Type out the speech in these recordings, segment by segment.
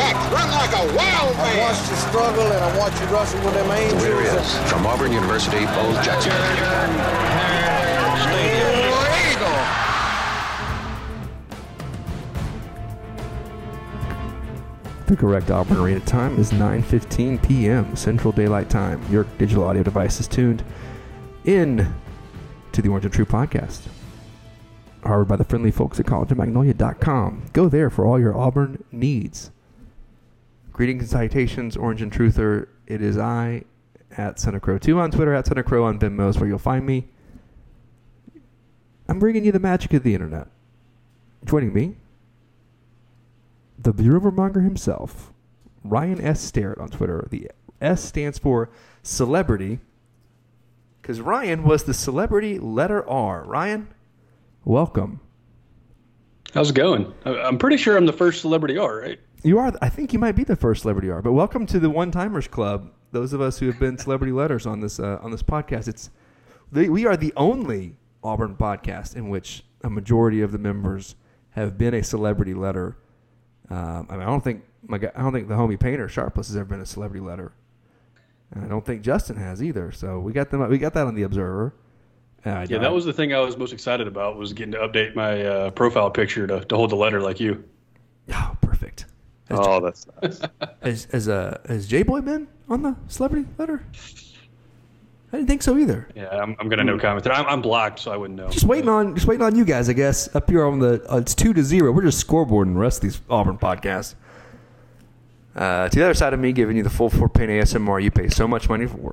Back, back, run like a wild I man. watched you struggle and I watched you wrestle with them angels. Here he is, from Auburn University, Bo Jackson. The correct Auburn Arena time is 9:15 p.m. Central Daylight Time. Your digital audio device is tuned in to the Orange and True podcast. Harbored by the friendly folks at collegeofmagnolia.com. Go there for all your Auburn needs. Greetings and salutations, Orange and Truther. It is I at Senecro2 on Twitter, at Son on Venmo where you'll find me. I'm bringing you the magic of the internet. Joining me, the rumormonger himself, Ryan S. Starrett on Twitter. The S stands for celebrity, because Ryan was the celebrity letter R. Ryan, welcome. How's it going? I'm pretty sure I'm the first celebrity R, right? You are, I think you might be the first celebrity R, but welcome to the One Timers Club. Those of us who have been celebrity letters on this uh, on this podcast, it's the, we are the only Auburn podcast in which a majority of the members have been a celebrity letter. Um, I mean, I don't think my guy, I don't think the homie painter Sharpless has ever been a celebrity letter. And I don't think Justin has either. So we got them. We got that on the Observer. Uh, Yeah, that was the thing I was most excited about was getting to update my uh, profile picture to, to hold the letter like you. oh, perfect. Has, Oh, that's nice. has, has, uh, has J Boy been on the celebrity letter? I didn't think so either. Yeah, I'm, I'm gonna no comment. I'm, I'm blocked, so I wouldn't know. Just waiting on, just waiting on you guys, I guess. Up here on the, uh, it's two to zero. We're just scoreboarding the rest of these Auburn podcasts. Uh, to the other side of me, giving you the full four pin ASMR you pay so much money for,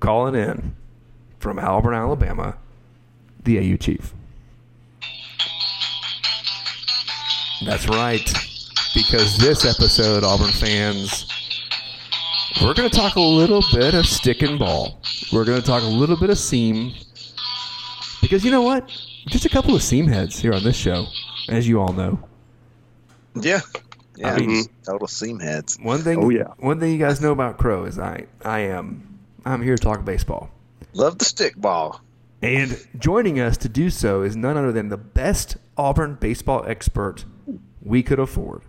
calling in from Auburn, Alabama, the AU chief. That's right, because this episode, Auburn fans, we're going to talk a little bit of stick and ball. We're going to talk a little bit of seam. Because you know what? Just a couple of seam heads here on this show, as you all know. Yeah. Yeah. I mean- mm-hmm. total seam heads. One thing, Oh, yeah. one thing you guys know about Crow is I, I am, I'm here to talk baseball. Love the stick ball. And joining us to do so is none other than the best Auburn baseball expert we could afford.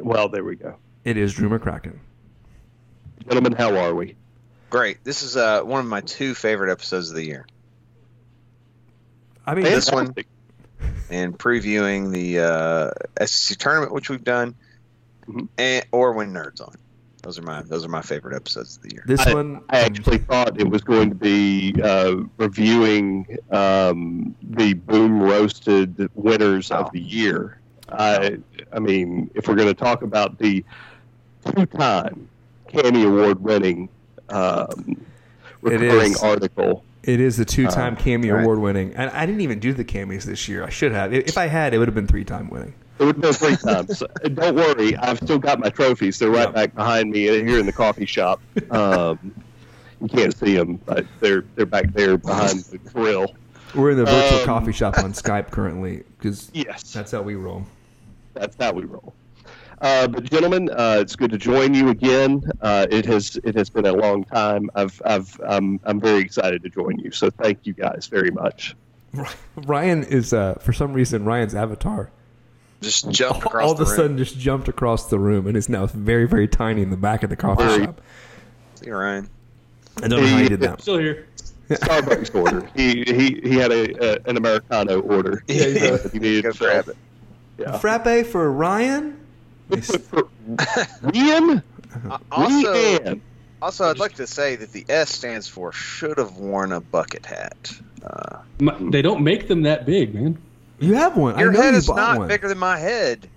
Well, there we go. It is Drew McCracken. Gentlemen, how are we? Great. This is uh, one of my two favorite episodes of the year. I mean, This one- And previewing the uh, SEC tournament, which we've done, Mhm. and or when nerds on. Those are my those are my favorite episodes of the year. this I, one, I actually thought it was going to be uh, reviewing um, the boom roasted winners Oh. of the year. I, I mean, if we're going to talk about the two-time Cammy Award winning um, recurring is. article, it is the two-time Uh, Cammy right. Award winning, and I didn't even do the Cammys this year. I should have. If I had, it would have been three-time winning. it would have been three times. Don't worry, I've still got my trophies. They're right Yeah. back behind me here in the coffee shop. Um, you can't see them, but they're they're back there behind the grill. We're in the virtual Um, coffee shop on Skype currently because Yes, that's how we roll. that's how we roll. Uh, but gentlemen, uh, it's good to join you again. Uh, it has it has been a long time. I've I've um, I'm very excited to join you. So thank you guys very much. Ryan is, uh, for some reason, Ryan's avatar Just jumped across all of the a room. sudden just jumped across the room and is now very, very tiny in the back of the coffee Very- shop. See Ryan. I don't know how he did that. Still here. Starbucks order. He he he had a, a an americano order. Yeah, he's a- he needed Go to grab it. Yeah. Frappe for Ryan? Ian. Uh, also, Ian. also, I'd like to say that the S stands for should have worn a bucket hat. Uh, they don't make them that big, man. You have one. your I know head you is not one. bigger than my head.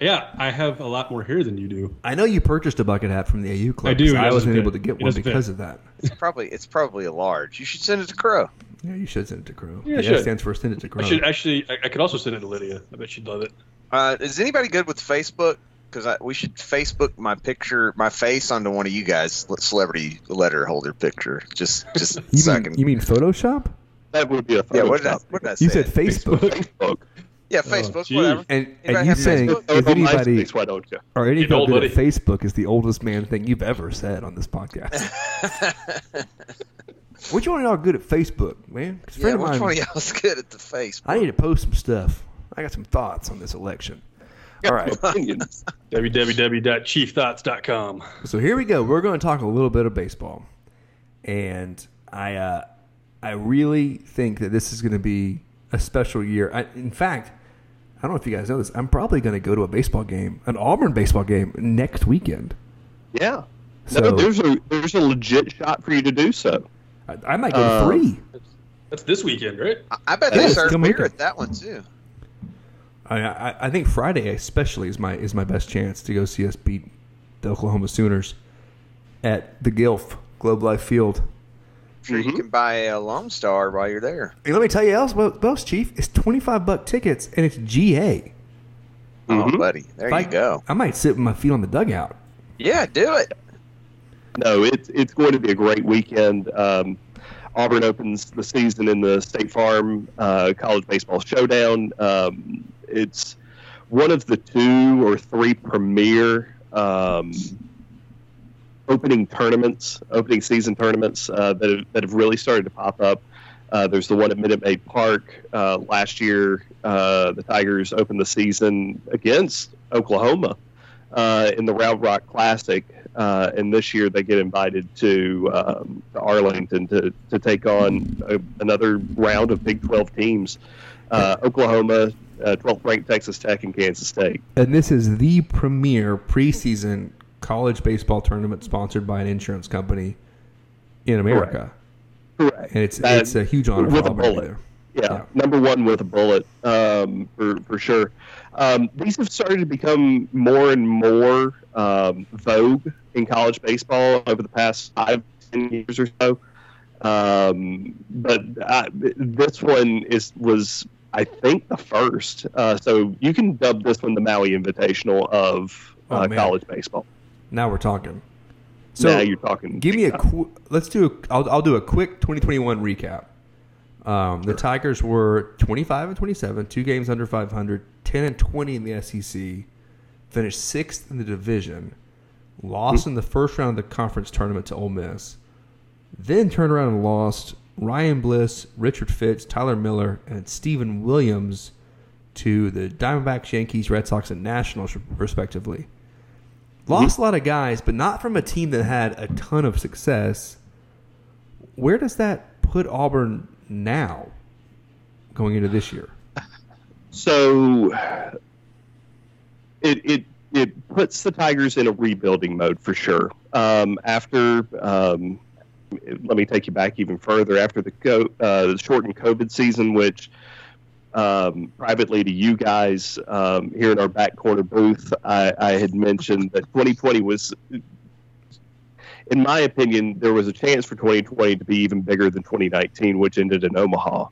Yeah, I have a lot more hair than you do. I know you purchased a bucket hat from the AU club. I do. I wasn't fit. able to get one because fit. of that. It's probably it's probably a large. You should send it to Crow. Yeah, you should send it to Crow. Yeah, the should. Stands for send it to Crow. I should actually. I, I could also send it to Lydia. I bet she'd love it. Uh, is anybody good with Facebook? because we should Facebook my picture, my face onto one of you guys, celebrity letter holder picture. Just, just You so mean, can. you mean Photoshop? That would be a yeah, what did I, what did I say? You said Facebook. Facebook. Yeah, Facebook, gee. whatever. And, and you saying Facebook? Oh, if on anybody MySpace, why don't you? or any Get old. Facebook is the oldest man thing you've ever said on this podcast. which one of y'all good at Facebook, man? 'Cause a Yeah, which mine- one of y'all's good at the face? I need to post some stuff. I got some thoughts on this election. All right. Www.chiefthoughts.com. So here we go. We're going to talk a little bit of baseball, and I, uh, I really think that this is going to be a special year. I, in fact, I don't know if you guys know this. I'm probably going to go to a baseball game, an Auburn baseball game next weekend. Yeah. So- no, there's a there's a legit shot for you to do so. I, I might go to Uh, three. That's this weekend, right? I, I bet Yeah, they it's serve come beer at that one too. I, I, I think Friday especially is my is my best chance to go see us beat the Oklahoma Sooners at the Gilf Globe Life Field. Sure, you can buy a Lone Star while you're there. And let me tell you else, what else, Chief? It's twenty five buck tickets and it's GA. Oh, Mhm. buddy, there If I- you go. I might sit with my feet on the dugout. Yeah, do it. No, it's it's going to be a great weekend. Um, Auburn opens the season in the State Farm uh, College Baseball Showdown. Um, it's one of the two or three premier um, opening tournaments, opening season tournaments uh, that have, that have really started to pop up. Uh, there's the one at Minute Maid Park uh, last year. Uh, the Tigers opened the season against Oklahoma uh, in the Round Rock Classic, uh, and this year they get invited to, um, to Arlington to, to take on a, another round of Big 12 teams. Oklahoma, uh, 12th ranked Texas Tech, and Kansas State. And this is the premier preseason college baseball tournament sponsored by an insurance company in America. Correct. And it's That- it's a huge honor with for a Auburn to be bullet. there. Yeah, Yeah. number one with a bullet um, for for sure. Um, these have started to become more and more um, vogue in college baseball over the past five ten years or so. Um, but uh, this one is was I think the first. Uh, so you can dub this one the Maui Invitational of Oh, uh, man. college baseball. Now we're talking. So now you're talking. Give me a qu- let's do a, I'll, I'll do a quick 2021 recap. Um, the Tigers were 25 and 27, two games under 500, 10 and 20 in the SEC, finished sixth in the division, lost in the first round of the conference tournament to Ole Miss, then turned around and lost Ryan Bliss, Richard Fitts, Tyler Miller, and Stephen Williams to the Diamondbacks, Yankees, Red Sox, and Nationals, respectively. Lost a lot of guys, but not from a team that had a ton of success. Where does that put Auburn now, going into this year? So it it it puts the Tigers in a rebuilding mode for sure. Um, after um, let me take you back even further after the co- uh, the shortened COVID season, which um, privately to you guys um, here in our back corner booth, I, I had mentioned that 2020 was. In my opinion, there was a chance for 2020 to be even bigger than 2019, which ended in Omaha.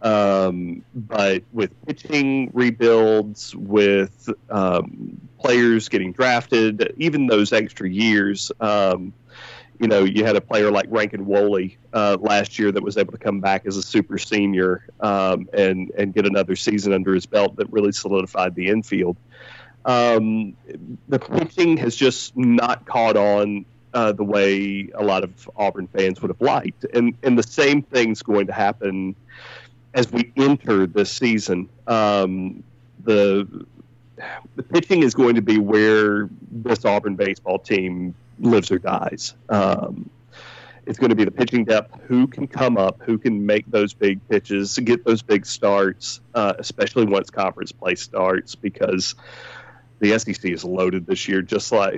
Um, but with pitching rebuilds, with um, players getting drafted, even those extra years, um, you know, you had a player like Rankin Woley uh, last year that was able to come back as a super senior um, and and get another season under his belt that really solidified the infield. Um, the pitching has just not caught on uh, the way a lot of Auburn fans would have liked, and and the same thing's going to happen as we enter this season. Um, the the pitching is going to be where this Auburn baseball team lives or dies. Um, it's going to be the pitching depth. Who can come up? Who can make those big pitches? Get those big starts, uh, especially once conference play starts, because the SEC is loaded this year. Just like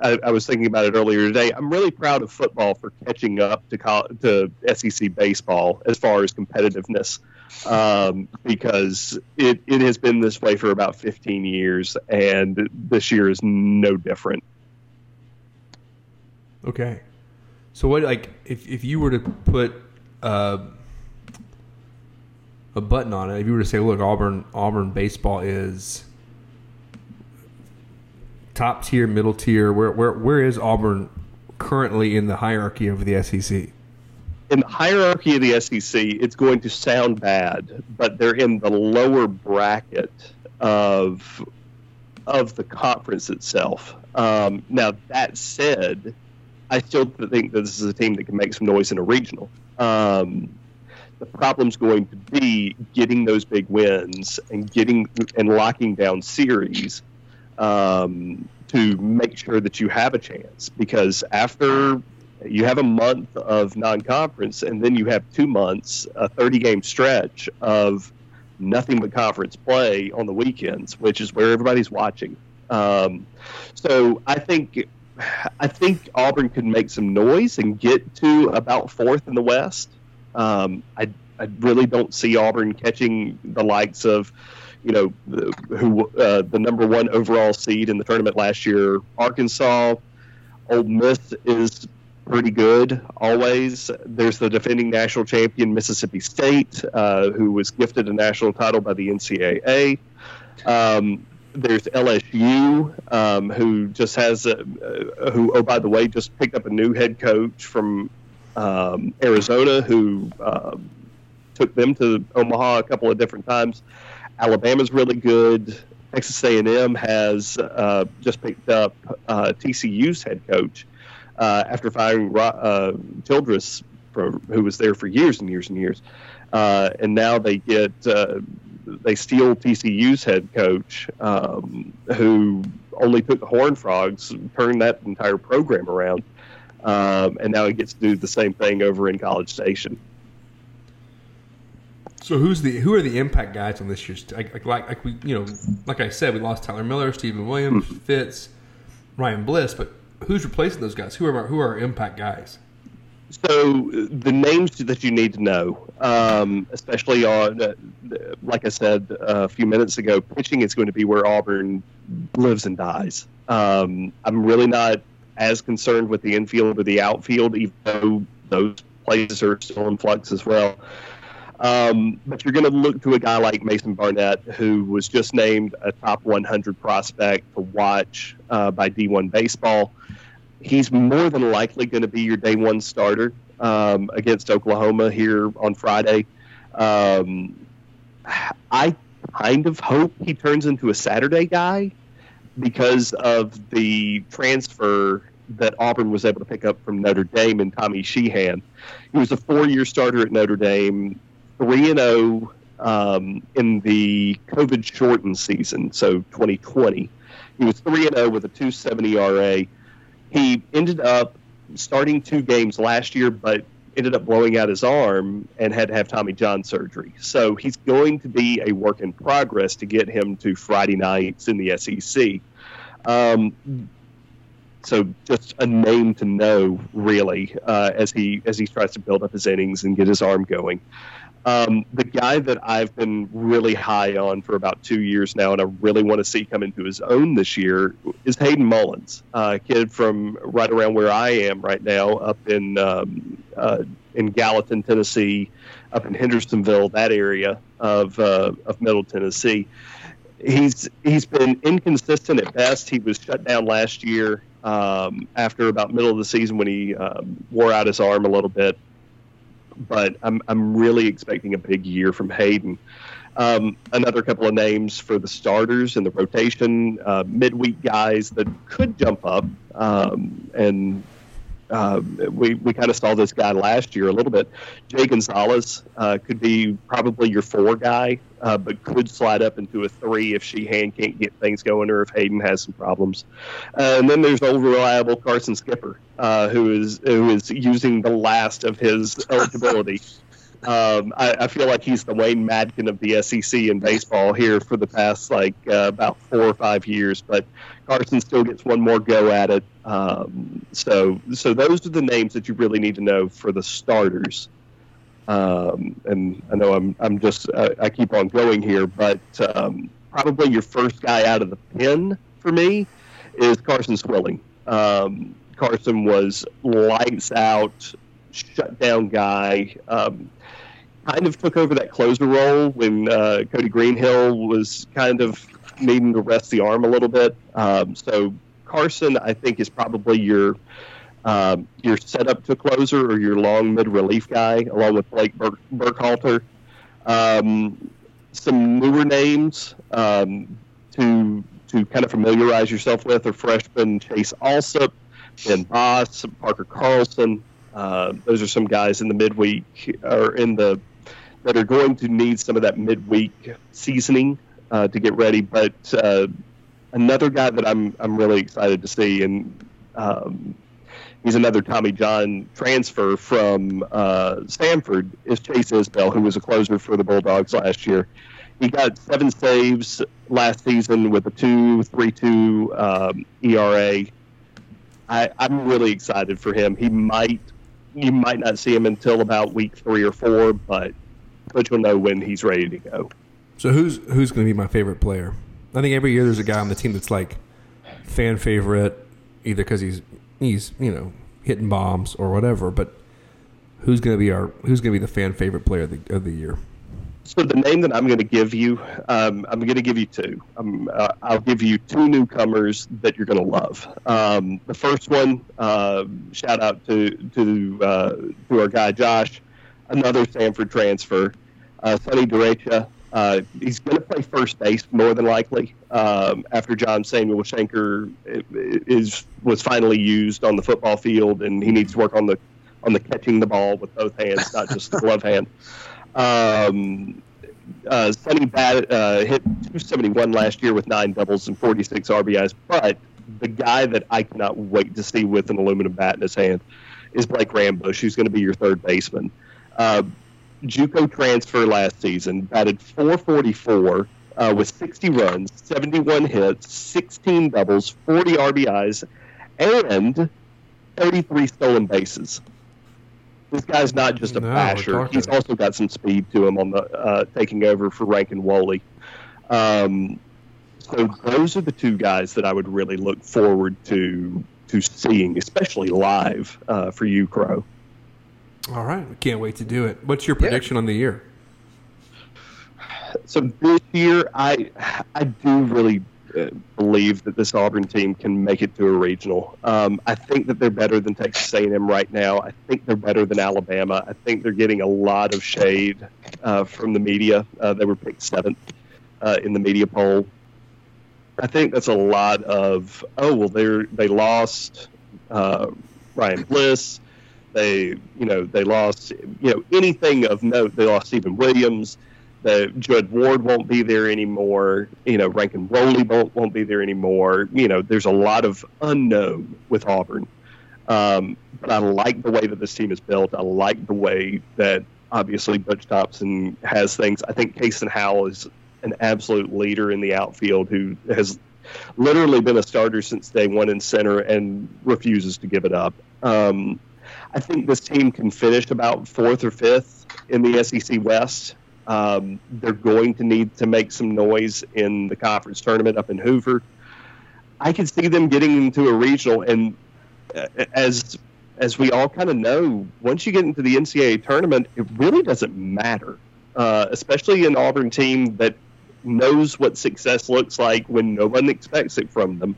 I, I was thinking about it earlier today. I'm really proud of football for catching up to to SEC baseball as far as competitiveness, um, because it, it has been this way for about 15 years, and this year is no different. Okay. So what like if if you were to put uh, a button on it, if you were to say, look, Auburn Auburn baseball is top tier, middle tier? Where where where is Auburn currently in the hierarchy of the SEC? in the hierarchy of the SEC, it's going to sound bad, but they're in the lower bracket of of the conference itself. Um, now that said, I still think that this is a team that can make some noise in a regional. Um, the problem's going to be getting those big wins and getting and locking down series um, to make sure that you have a chance. Because after you have a month of non-conference, and then you have two months, a 30-game stretch of nothing but conference play on the weekends, which is where everybody's watching. Um, so I think I think Auburn could make some noise and get to about fourth in the West. Um, I, I really don't see Auburn catching the likes of, you know, the, who uh, the number one overall seed in the tournament last year, Arkansas. Ole Miss is pretty good always. There's the defending national champion Mississippi State, uh, who was gifted a national title by the NCAA. Um, there's LSU, um, who just has, a, who oh by the way, just picked up a new head coach from um, Arizona, who um, took them to Omaha a couple of different times. Alabama's really good. Texas A&M has uh, just picked up uh, TCU's head coach uh, after firing uh, Childress, who was there for years and years and years. Uh, and now they get uh, they steal TCU's head coach, um, who only took the Horn Frogs, turned that entire program around, um, and now he gets to do the same thing over in College Station. So who's the who are the impact guys on this year's like like, like we you know like I said we lost Tyler Miller, Stephen Williams, mm-hmm. Fitts, Ryan Bliss, but who's replacing those guys? Who are who are our impact guys? So the names that you need to know, um, especially on, uh, like I said a few minutes ago, pitching is going to be where Auburn lives and dies. Um, I'm really not as concerned with the infield or the outfield, even though those places are still in flux as well. Um, but you're going to look to a guy like Mason Barnett, who was just named a top 100 prospect to watch uh, by D1 Baseball. He's more than likely going to be your day one starter um, against Oklahoma here on Friday. Um, I kind of hope he turns into a Saturday guy because of the transfer that Auburn was able to pick up from Notre Dame and Tommy Sheehan. He was a four year starter at Notre Dame three and zero oh, um, in the COVID shortened season, so 2020. He was three and zero oh with a 270 ERA. He ended up starting two games last year, but ended up blowing out his arm and had to have Tommy John surgery. So he's going to be a work in progress to get him to Friday nights in the SEC. Um, so just a name to know, really, uh, as he as he tries to build up his innings and get his arm going. Um, the guy that I've been really high on for about two years now, and I really want to see come into his own this year, is Hayden Mullins, uh, a kid from right around where I am right now, up in um, uh, in Gallatin, Tennessee, up in Hendersonville, that area of uh, of Middle Tennessee. He's he's been inconsistent at best. He was shut down last year um, after about middle of the season when he um, wore out his arm a little bit but I'm I'm really expecting a big year from Hayden. Um, another couple of names for the starters and the rotation, uh, midweek guys that could jump up um, and uh, we, we kind of saw this guy last year a little bit. Jay Gonzalez uh, could be probably your four guy, uh, but could slide up into a three if Sheehan can't get things going or if Hayden has some problems. Uh, and then there's old reliable Carson Skipper, uh, who is who is using the last of his eligibility. Um, I, I, feel like he's the Wayne Madkin of the SEC in baseball here for the past like uh, about four or five years. But Carson still gets one more go at it. Um, so, so those are the names that you really need to know for the starters. Um, and I know I'm I'm just I keep on going here, but um, probably your first guy out of the pen for me is Carson Swilling. Um, Carson was lights out, shut down guy. Um, kind of took over that closer role when uh, Cody Greenhill was kind of needing to rest the arm a little bit. Um, so Carson, I think, is probably your um, your setup to closer or your long mid relief guy, along with Blake Burk- Burkhalter. Um, some newer names um, to to kind of familiarize yourself with are freshman Chase Allsup, Ben Boss, Parker Carlson. Uh, those are some guys in the midweek or in the that are going to need some of that midweek seasoning uh, to get ready. But uh, another guy that I'm I'm really excited to see, and um, he's another Tommy John transfer from uh, Samford, is Chase Isbell, who was a closer for the Bulldogs last year. He got seven saves last season with a two three two um, ERA. I, I'm really excited for him. He might you might not see him until about week three or four, but but you'll know when he's ready to go. So who's who's going to be my favorite player? I think every year there's a guy on the team that's like fan favorite, either because he's he's you know hitting bombs or whatever. But who's going to be our who's going to be the fan favorite player of the, of the year? So the name that I'm going to give you, um, I'm going to give you two. Um, uh, I'll give you two newcomers that you're going to love. Um, the first one, uh, shout out to to uh, to our guy Josh, another Samford transfer, uh, Sonny DiChiara. Uh, he's going to play first base more than likely um, after John Samuel Shenker is was finally used on the football field, and he needs to work on the on the catching the ball with both hands, not just the glove hand. Um, uh, Sonny bat, uh, hit 271 last year with nine doubles and 46 RBIs, but the guy that I cannot wait to see with an aluminum bat in his hand is Blake Rambusch, who's going to be your third baseman. Uh, JUCO transfer last season, batted 444 uh, with 60 runs, 71 hits, 16 doubles, 40 RBIs, and 33 stolen bases. This guy's not just a No, basher; he's also got some speed to him on the uh, taking over for Rankin Woley. Um, so those are the two guys that I would really look forward to to seeing, especially live uh, for you, Crow. All right, we can't wait to do it. What's your prediction on the year? so this year, I I do really believe that this Auburn team can make it to a regional. Um, I think that they're better than Texas A&M right now. I think they're better than Alabama. I think they're getting a lot of shade uh, from the media. Uh, they were picked seventh uh, in the media poll. I think that's a lot of oh well they're they lost uh, Ryan Bliss. They you know they lost you know anything of note. They lost Stephen Williams the Judd Ward won't be there anymore. You know, Rankin Woley won't, won't be there anymore. You know, there's a lot of unknown with Auburn. Um, but I like the way that this team is built. I like the way that obviously Butch Thompson has things. I think Kason Howell is an absolute leader in the outfield who has literally been a starter since day one in center and refuses to give it up. Um, I think this team can finish about fourth or fifth in the SEC West. Um, they're going to need to make some noise in the conference tournament up in Hoover. I can see them getting into a regional, and uh, as as we all kind of know, once you get into the NCAA tournament, it really doesn't matter, uh, especially an Auburn team that knows what success looks like when no one expects it from them.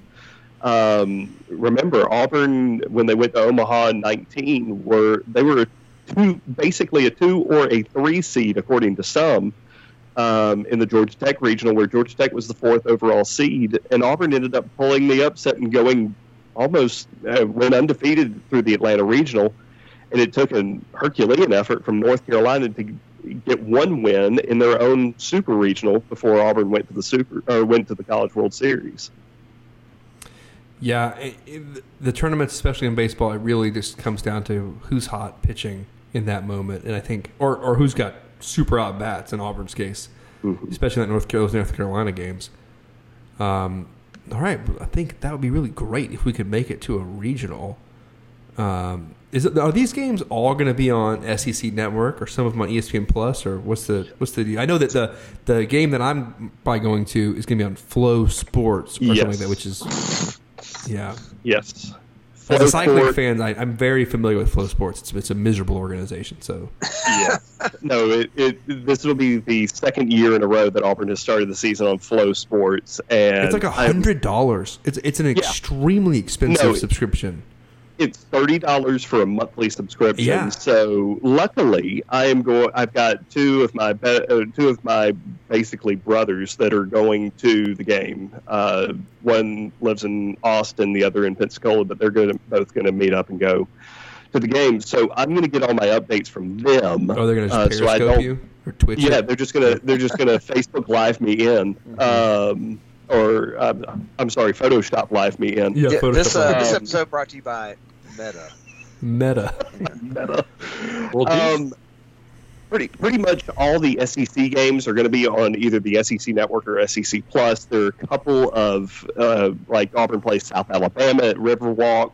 Um, remember, Auburn when they went to Omaha in 19 were they were two, basically a two or a three seed according to some um, in the Georgia Tech regional, where Georgia Tech was the fourth overall seed, and Auburn ended up pulling the upset and going almost uh, went undefeated through the Atlanta regional, and it took a Herculean effort from North Carolina to get one win in their own super regional before Auburn went to the super or went to the College World Series. Yeah, it, it- the tournaments, especially in baseball, it really just comes down to who's hot pitching in that moment, and I think, or or who's got super out bats in Auburn's case, especially in that North Carolina, North Carolina games. Um, all right, I think that would be really great if we could make it to a regional. Um, is it, are these games all going to be on SEC Network or some of them on ESPN Plus or what's the what's the? I know that the the game that I'm probably going to is going to be on Flow Sports or something like that, which is yeah. Yes. As a cycling Sport- fan, I, I'm very familiar with Flow Sports. It's, it's a miserable organization. So yeah. No, it, it this will be the second year in a row that Auburn has started the season on Flow Sports, and it's like a hundred dollars. It's it's an extremely expensive No, subscription. It's thirty dollars for a monthly subscription. Yeah. So luckily, I am going. I've got two of my be- uh, two of my basically brothers that are going to the game. Uh, one lives in Austin, the other in Pensacola, but they're going both going to meet up and go to the game. So I'm going to get all my updates from them. Oh, they're going to uh, just so you or Twitch. Yeah, it? they're just gonna they're just gonna Facebook Live me in, um, or um, I'm sorry, Photoshop Live me in. yeah. Yeah, Photoshop this uh, this episode brought to you by Meta. Meta. Meta. World Peace. Um, pretty pretty much all the SEC games are going to be on either the SEC Network or SEC Plus. There are a couple of uh, like Auburn plays South Alabama at Riverwalk.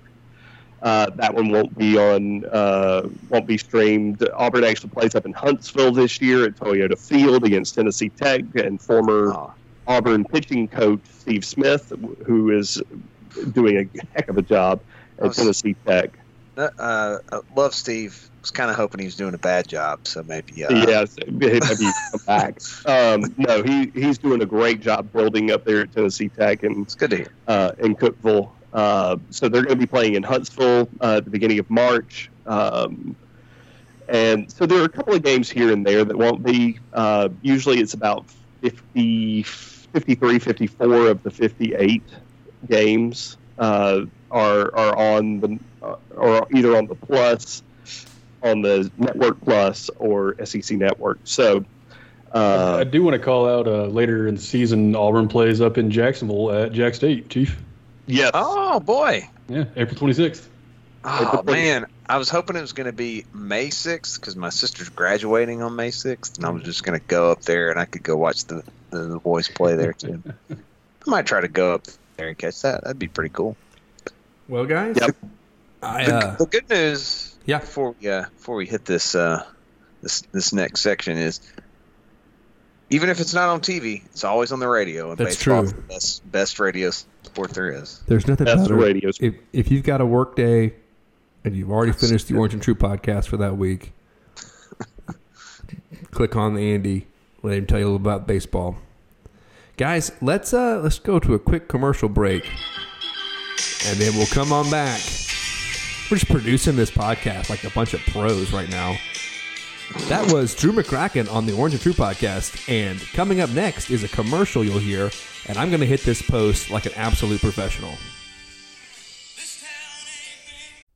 Uh, that one won't be on uh, won't be streamed. Auburn actually plays up in Huntsville this year at Toyota Field against Tennessee Tech and former Oh, Auburn pitching coach Steve Smith, who is doing a heck of a job at was- Tennessee Tech. uh, uh, love Steve. I was kind of hoping he was doing a bad job, so maybe. Uh, yes, maybe come back. Um, no, he he's doing a great job building up there at Tennessee Tech and it's good to hear. uh, in Cookeville. Uh, so they're going to be playing in Huntsville uh, at the beginning of March. Um, and so there are a couple of games here and there that won't be. Uh, usually it's about 50, 53, 54 of the 58 games uh, are, are on the, uh, or either on the Plus, on the Network Plus, or SEC Network. So uh, I do want to call out uh, later in the season, Auburn plays up in Jacksonville at Jack State, Chief. yes. Oh boy. Yeah, April 26th. Oh man, I was hoping it was going to be May 6th because my sister's graduating on May 6th, and I was just going to go up there and I could go watch the, the, the boys play there too. I might try to go up there and catch that. That'd be pretty cool. Well, guys. Yep. I, The, uh, the good news, Yeah. before we uh, before we hit this uh, this this next section is, even if it's not on TV, it's always on the radio. And That's true. The best best radio sport there is. there's nothing That's better. the radio If if you've got a work day and you've already finished the Orange and True podcast for that week, click on the Andy. Let him tell you a little about baseball. Guys, let's uh let's go to a quick commercial break, and then we'll come on back. We're just producing this podcast like a bunch of pros right now. That was Drew McCracken on the Orange and True podcast, and coming up next is a commercial you'll hear, and I'm going to hit this post like an absolute professional.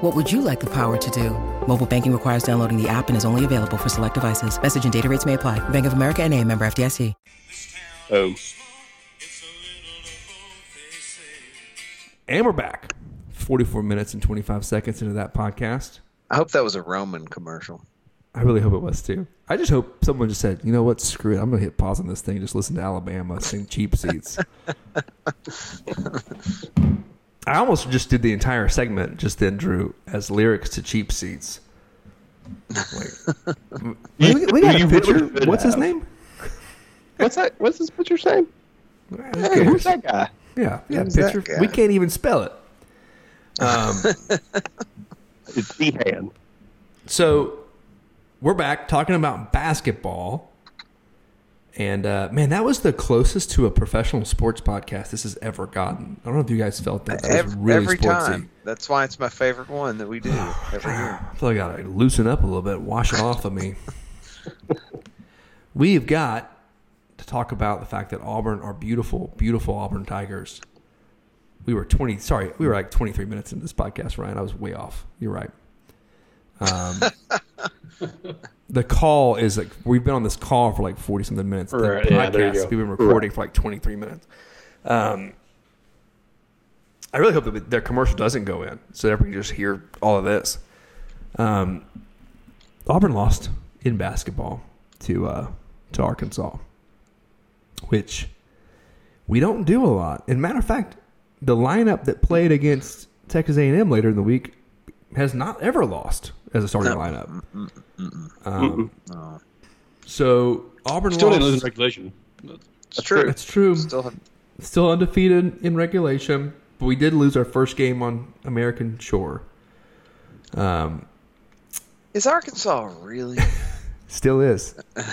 What would you like the power to do? Mobile banking requires downloading the app and is only available for select devices. Message and data rates may apply. Bank of America and a member FDIC. Oh. And we're back. 44 minutes and 25 seconds into that podcast. I hope that was a Roman commercial. I really hope it was too. I just hope someone just said, you know what, screw it. I'm going to hit pause on this thing. Just listen to Alabama sing cheap seats. I almost just did the entire segment just then, Drew, as lyrics to cheap seats. Like, we, we got You a picture. should What's his name? What's that? What's this pitcher's name? Hey, who's that guy? Yeah, yeah, Who's picture. We can't even spell it. Um, It's Dehan. So we're back talking about basketball. And uh, man, that was the closest to a professional sports podcast this has ever gotten. I don't know if you guys felt that. Was Every, really every sportsy. time. That's why it's my favorite one that we do every year. I feel like I gotta loosen up a little bit, wash it off of me. We've got to talk about the fact that Auburn are beautiful, beautiful Auburn Tigers. We were twenty. Sorry, we were like twenty three minutes into this podcast, Ryan. I was way off. You're right. Um, the call is like we've been on this call for like forty something minutes. The Right, yeah, podcast, we've been recording for like twenty three minutes. Um, I really hope that their commercial doesn't go in, so that we can just hear all of this. Um, Auburn lost in basketball to uh, to Arkansas, which we don't do a lot. And matter of fact, the lineup that played against Texas A&M later in the week has not ever lost as a starting lineup. Um, so Auburn Still didn't lose in lost. regulation. That's true. That's true. Still have, Still undefeated in regulation, but we did lose our first game on American shore. Um, is Arkansas really? still is.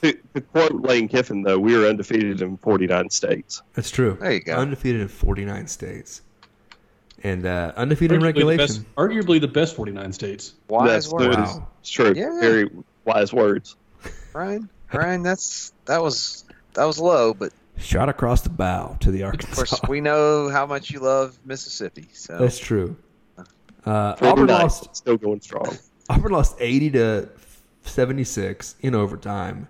To, to quote Lane Kiffin, though, we are undefeated in 49 states. That's true. There you go. Undefeated in 49 states. And uh, undefeated in Arguably the, regulation. best, arguably the best 49 states. Wise That's words, Wow. It's true. Yeah. Very wise words. Ryan. Ryan, that's that was that was low, but Shot across the bow to the Arkansas. of Arkansas. course we know how much you love Mississippi. So That's true. Uh, 49, Auburn lost. Still going strong. Auburn lost 80 to 76 in overtime.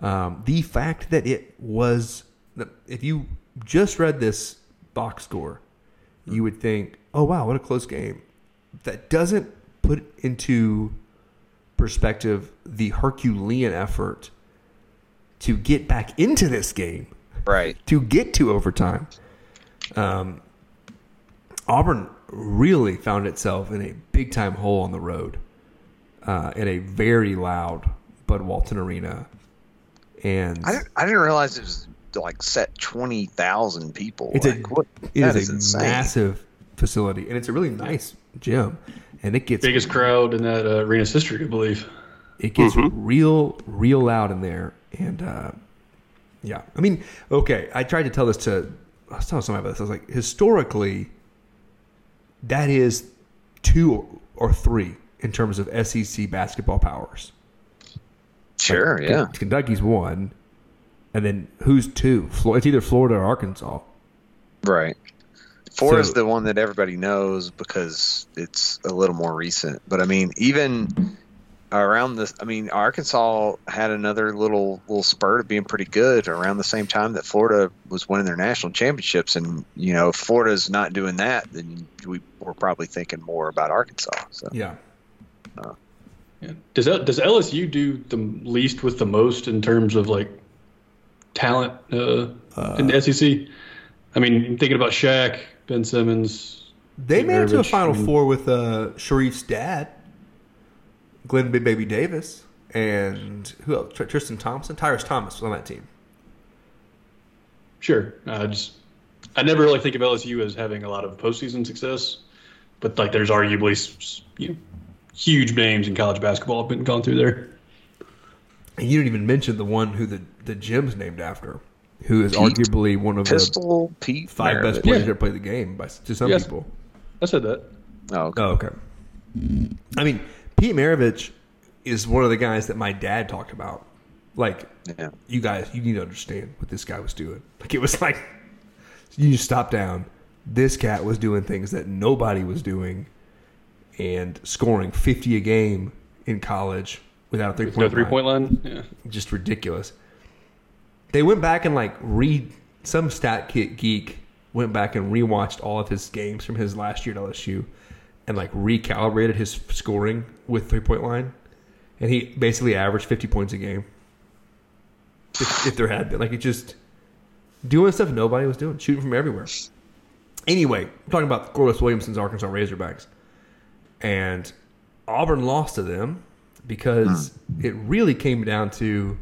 Um, the fact that it was, if you just read this box score, you would think, oh, wow, what a close game. That doesn't put into perspective the Herculean effort to get back into this game right. to get to overtime. Um, Auburn really found itself in a big time hole on the road uh, in a very loud Bud Walton Arena. And I didn't, I didn't realize it was like set twenty thousand people. it's a, like, what, it that is a insane. massive facility, and it's a really nice gym. And it gets Biggest crowd in that uh, arena's history, I believe. it gets real, real loud in there. And uh, yeah, I mean, okay, I tried to tell this to I was telling somebody about this. I was like, historically, that is two or three in terms of SEC basketball powers. Sure, Like, yeah. Kentucky's one, and then who's two? It's either Florida or Arkansas. Right. Four So- is the one that everybody knows because it's a little more recent. But I mean, even around this, I mean, Arkansas had another little little spurt of being pretty good around the same time that Florida was winning their national championships. And you know, if Florida's not doing that, then we we're probably thinking more about Arkansas. So Yeah, uh. Yeah. Does does LSU do the least with the most in terms of like talent uh, in the SEC? I mean, thinking about Shaq, Ben Simmons. they made it to a Final I mean- Four with uh, Sharif's dad, Glenn Big Baby Davis, and who else? Tristan Thompson, Tyrus Thomas was on that team. Sure. Uh, just I never really think of LSU as having a lot of postseason success, but like there's arguably you know, huge names in college basketball have been gone through there. And you didn't even mention the one who the the gym's named after, who is arguably one of Pistol Pete the five best players Yeah. to ever play the game by to some Yes. people. I said that. Oh, okay. Oh, okay. I mean, Pete Maravich is one of the guys that my dad talked about. Like, yeah. you guys, you need to understand what this guy was doing. Like, it was like, you just stop down. This cat was doing things that nobody was doing and scoring 50 a game in college without a three No point three point line. Yeah. just ridiculous. They went back and like read some stat kit geek went back and rewatched all of his games from his last year at LSU and like recalibrated his scoring with three point line, and he basically averaged fifty points a game. If, if there had been like it just doing stuff nobody was doing, shooting from everywhere. Anyway, I'm talking about Corliss Williamson's Arkansas Razorbacks, and Auburn lost to them because hmm. it really came down to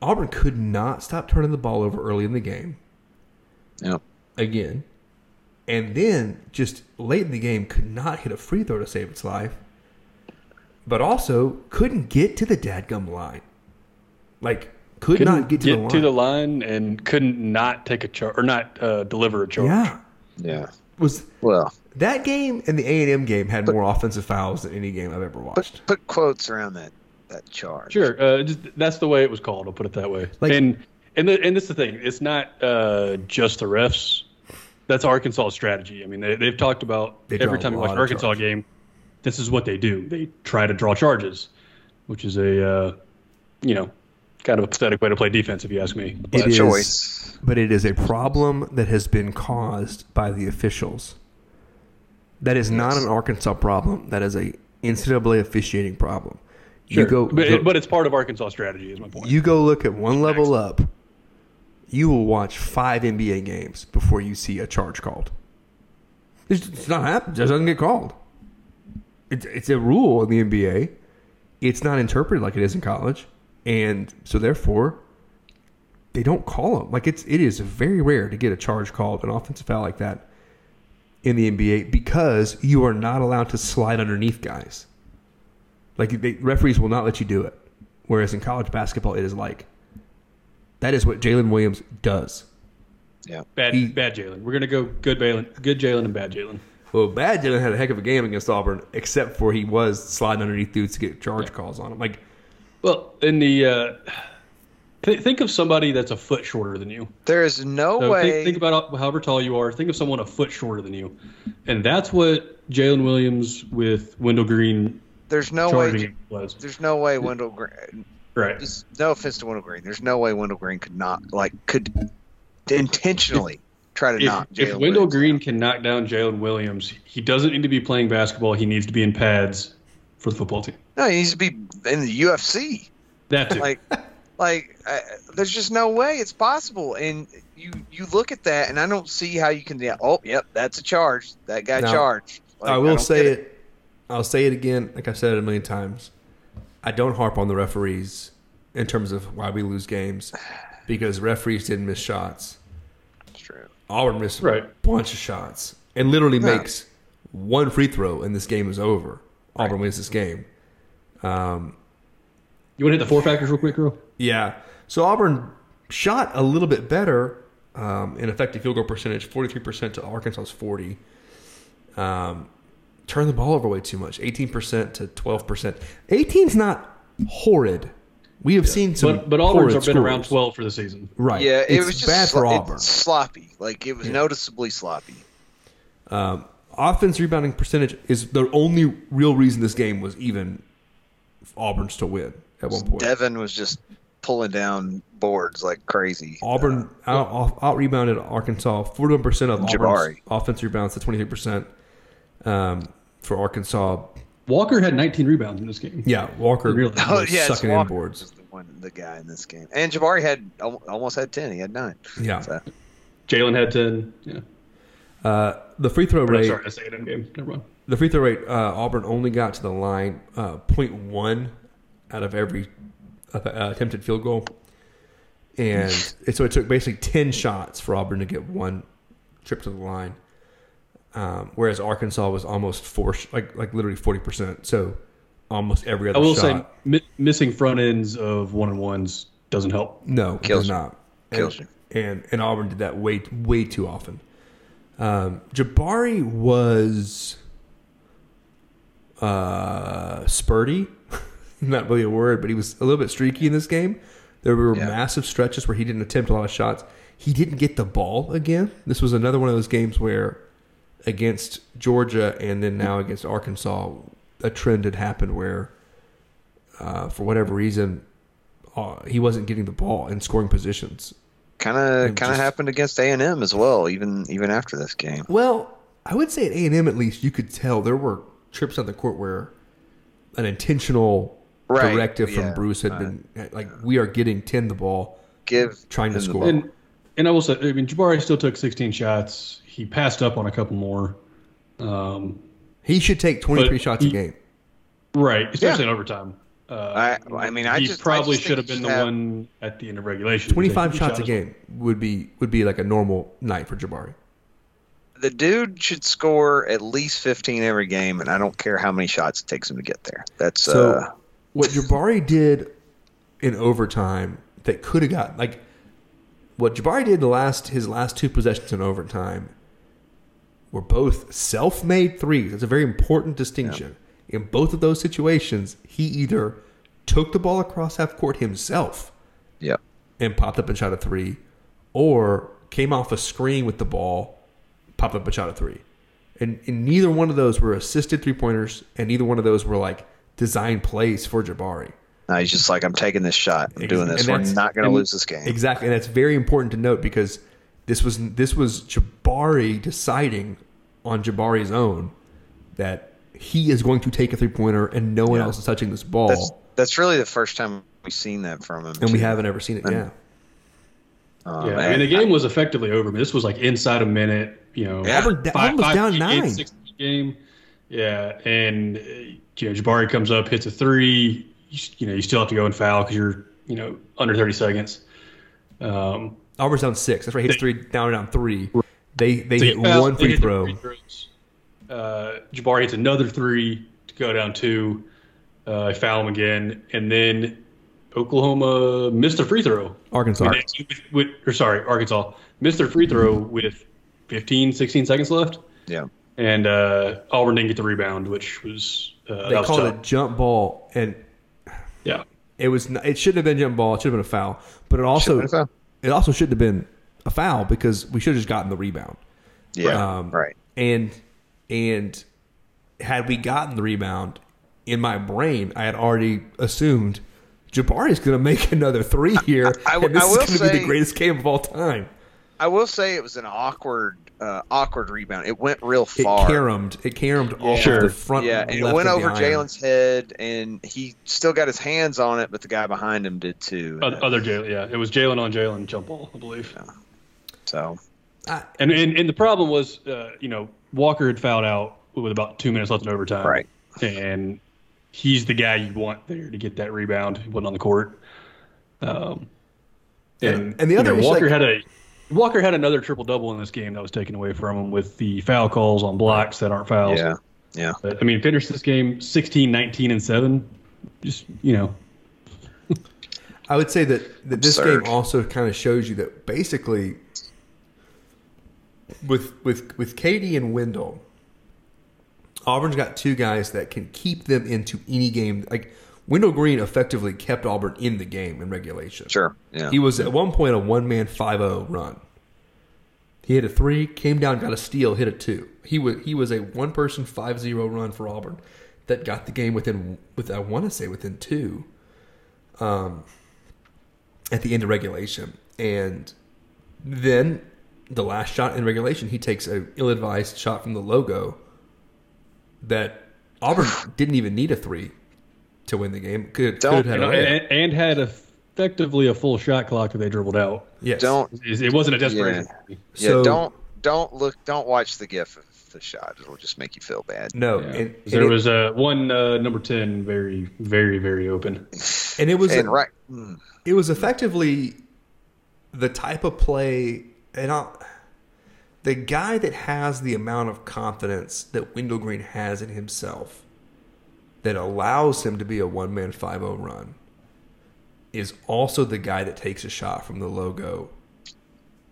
Auburn could not stop turning the ball over early in the game Yep. again, and then just late in the game could not hit a free throw to save its life, but also couldn't get to the dadgum line. Like could Couldn't not get to the line. line and couldn't not take a charge or not uh, deliver a charge. yeah, Yeah. was Well, that game and the A and M game had more offensive fouls than any game I've ever watched. put put quotes around that that charge. Sure, uh, just, that's the way it was called. I'll put it that way. Like- and and the, and this is the thing. It's not uh, just the refs. That's Arkansas' strategy. I mean, they, they've talked about They every time you watch an Arkansas charges. game. This is what they do. They try to draw charges, which is a uh, you know kind of a pathetic way to play defense, if you ask me. It But is- choice. but it is a problem that has been caused by the officials. That is not an Arkansas problem. That is a NCAA officiating problem. Sure. You go, but, go- it, but it's part of Arkansas strategy. Is my point. you go look at one level up. You will watch five NBA games before you see a charge called. It's, it's not happening. It doesn't get called. It's, it's a rule in the NBA. It's not interpreted like it is in college, and so therefore, they don't call them. Like it's it is very rare to get a charge called, an offensive foul like that, in the NBA because you are not allowed to slide underneath guys. Like they, referees will not let you do it. Whereas in college basketball, it is like that is what Jaylin Williams does. Yeah. bad, he- bad Jaylin. We're gonna go good Jaylin, good Jaylin, and bad Jaylin. Well, bad Jaylin had a heck of a game against Auburn, except for he was sliding underneath dudes to get charge calls on him. Like Well, in the uh, th- think of somebody that's a foot shorter than you. There is no So way. think, think about however tall you are. Think of someone a foot shorter than you, and that's what Jaylin Williams with Wendell Green there's no charging way. him was. There's no way Wendell Green. Right. Just no offense to Wendell Green. There's no way Wendell Green could not like could intentionally try to If, knock. if Wendell Williams Green down. can knock down Jaylin Williams, he doesn't need to be playing basketball. He needs to be in pads for the football team. no, he needs to be in the UFC. That too. Like, like uh, there's just no way it's possible. And you you look at that, and I don't see how you can. Oh, yep, that's a charge. That guy Now, charged. Like, I will don't say get it. I'll say it again, like I've said it a million times. I don't harp on the referees in terms of why we lose games because referees didn't miss shots. It's true. Auburn missed Right. a bunch of shots and literally Yeah. makes one free throw and this game is over. Auburn wins this game. Um, you want to hit the four factors real quick, girl? yeah. So Auburn shot a little bit better um, in effective field goal percentage, 43% to Arkansas's 40. Um, turned the ball over way too much, 18% to 12%. 18's not horrid. We have seen some But but Auburn's have been around twelve for the season. Right. Yeah, it it's was just bad for slo- Auburn. It's sloppy. Like it was noticeably sloppy. Um, offense rebounding percentage is the only real reason this game was even Auburn's to win at one point. Devan was just pulling down boards like crazy. Auburn out, out rebounded Arkansas. Forty-one percent of Auburn's Jabari. offense rebounds to twenty-three percent um, for Arkansas. Walker had 19 rebounds in this game. Yeah, Walker Really? was Oh yeah, it's sucking in boards. was the one, the guy in this game, and Jabari had almost had ten. He had nine. Yeah, So, Jaylin had 10. Yeah. uh, the free throw Or, no, rate. sorry, that's A&M game. Never mind. The free throw rate. Uh, Auburn only got to the line uh, 0.1 out of every uh, attempted field goal, and so it took basically ten shots for Auburn to get one trip to the line. Um, whereas Arkansas was almost four, like like literally forty percent. So almost every other I will shot. say mi- missing front ends of one and ones doesn't help. No, it Kills does you. not. Kills and, And and Auburn did that way way too often. Um, Jabari was uh, spurty, not really a word, but he was a little bit streaky in this game. There were Yeah. massive stretches where he didn't attempt a lot of shots. He didn't get the ball again. This was another one of those games where against Georgia and then now against Arkansas, a trend had happened where, uh, for whatever reason, uh, he wasn't getting the ball in scoring positions. kind of kind of happened against A and M as well. Even even after this game. Well, I would say at A and M at least you could tell there were trips on the court where an intentional Right, directive from yeah, Bruce had been like, "We are getting ten the ball, Give trying to score." And and I will say, I mean, Jabari still took 16 shots. He passed up on a couple more. Um, He should take twenty three But shots a game. right, especially in overtime. Uh, I- I mean, I he just- I probably just should have been the have- one at the end of regulation. Twenty five Taking shots a game would be would be like a normal night for Jabari. the dude should score at least 15 every game, and I don't care how many shots it takes him to get there. That's So uh, what Jabari did in overtime that could have got like what Jabari did the last his last two possessions in overtime were both self-made threes. That's a very important distinction. In both of those situations, he either took the ball across half court himself yeah. and popped up and shot a three, or came off a screen with the ball, popped up and shot a three. And, and neither one of those were assisted three pointers, and neither one of those were like design plays for Jabari. No, he's just like, I'm taking this shot. I'm doing this. And We're not going to lose this game. Exactly, and that's very important to note because this was this was Jabari deciding on Jabari's own that he is going to take a three pointer and no one Yeah. else is touching this ball. That's That's really the first time we've seen that from him. and we haven't ever seen it. And- Yeah, Um, Yeah, I and the game was effectively over. But this was like inside a minute. You know, Yeah. Auburn, da- Auburn was down eight, nine. six game. Yeah, and uh, you know Jabari comes up, hits a three. You, you know, you still have to go and foul because you're you know under 30 seconds. Um, Auburn's down six. That's right. Hits three down and down three. They they so hit you one free throw. free. Uh, Jabari hits another three to go down two. Uh, I foul him again, and then Oklahoma missed a free throw. Arkansas. With, with, or sorry, Arkansas missed their free throw with 15, 16 seconds left, yeah, and uh, Auburn didn't get the rebound, which was uh, They was called tough. it jump ball, and Yeah, it was. n- It shouldn't have been jump ball. It should have been a foul. But it also Should've been a foul. it also shouldn't have been a foul because we should have just gotten the rebound. yeah, Um, right. And and had we gotten the rebound, in my brain, I had already assumed Jabari's going to make another three here, I- and this I is going to be the greatest game of all time. I will say it was an awkward, uh, awkward rebound. It went real far. It caromed. It caromed off Sure. the front. yeah, and it went over. Jaylin's head, and he still got his hands on it, but the guy behind him did too. other, other Jaylin. Yeah, it was Jaylin on Jaylin jump ball, I believe. So And, and and the problem was, uh, you know, Walker had fouled out with about two minutes left in overtime. Right. And he's the guy you want there to get that rebound. He wasn't on the court. Um, and, and the you other know, Walker like- had a Walker had another triple double in this game that was taken away from him with the foul calls on blocks that aren't fouls. yeah, yeah. But I mean, finished this game 16, 19, and seven. Just you know, I would say that, that this Absurd. game also kind of shows you that basically with with with KD and Wendell, Auburn's got two guys that can keep them into any game. Like Wendell Green effectively kept Auburn in the game in regulation. Sure. Yeah. He was at one point a one man 5-0 run. He hit a three, came down, got a steal, hit a two. He was he was a one person 5-0 run for Auburn that got the game within with I want to say within two. Um, at the end of regulation, and then the last shot in regulation, he takes a ill-advised shot from the logo that Auburn didn't even need a three to win the game. Could could Don't- have had you know, a and, and had effectively a full shot clock that they dribbled out. Yes. Don't It it wasn't a desperation. yeah, So- don't don't look don't watch the gif of the shot. It'll just make you feel bad. No, Yeah. and, and there it, was uh, one uh, number ten, very, very, very open. and it was And a- right mm, it was effectively the type of play and I'll, the guy that has the amount of confidence that Wendell Green has in himself that allows him to be a one man 5 0 run is also the guy that takes a shot from the logo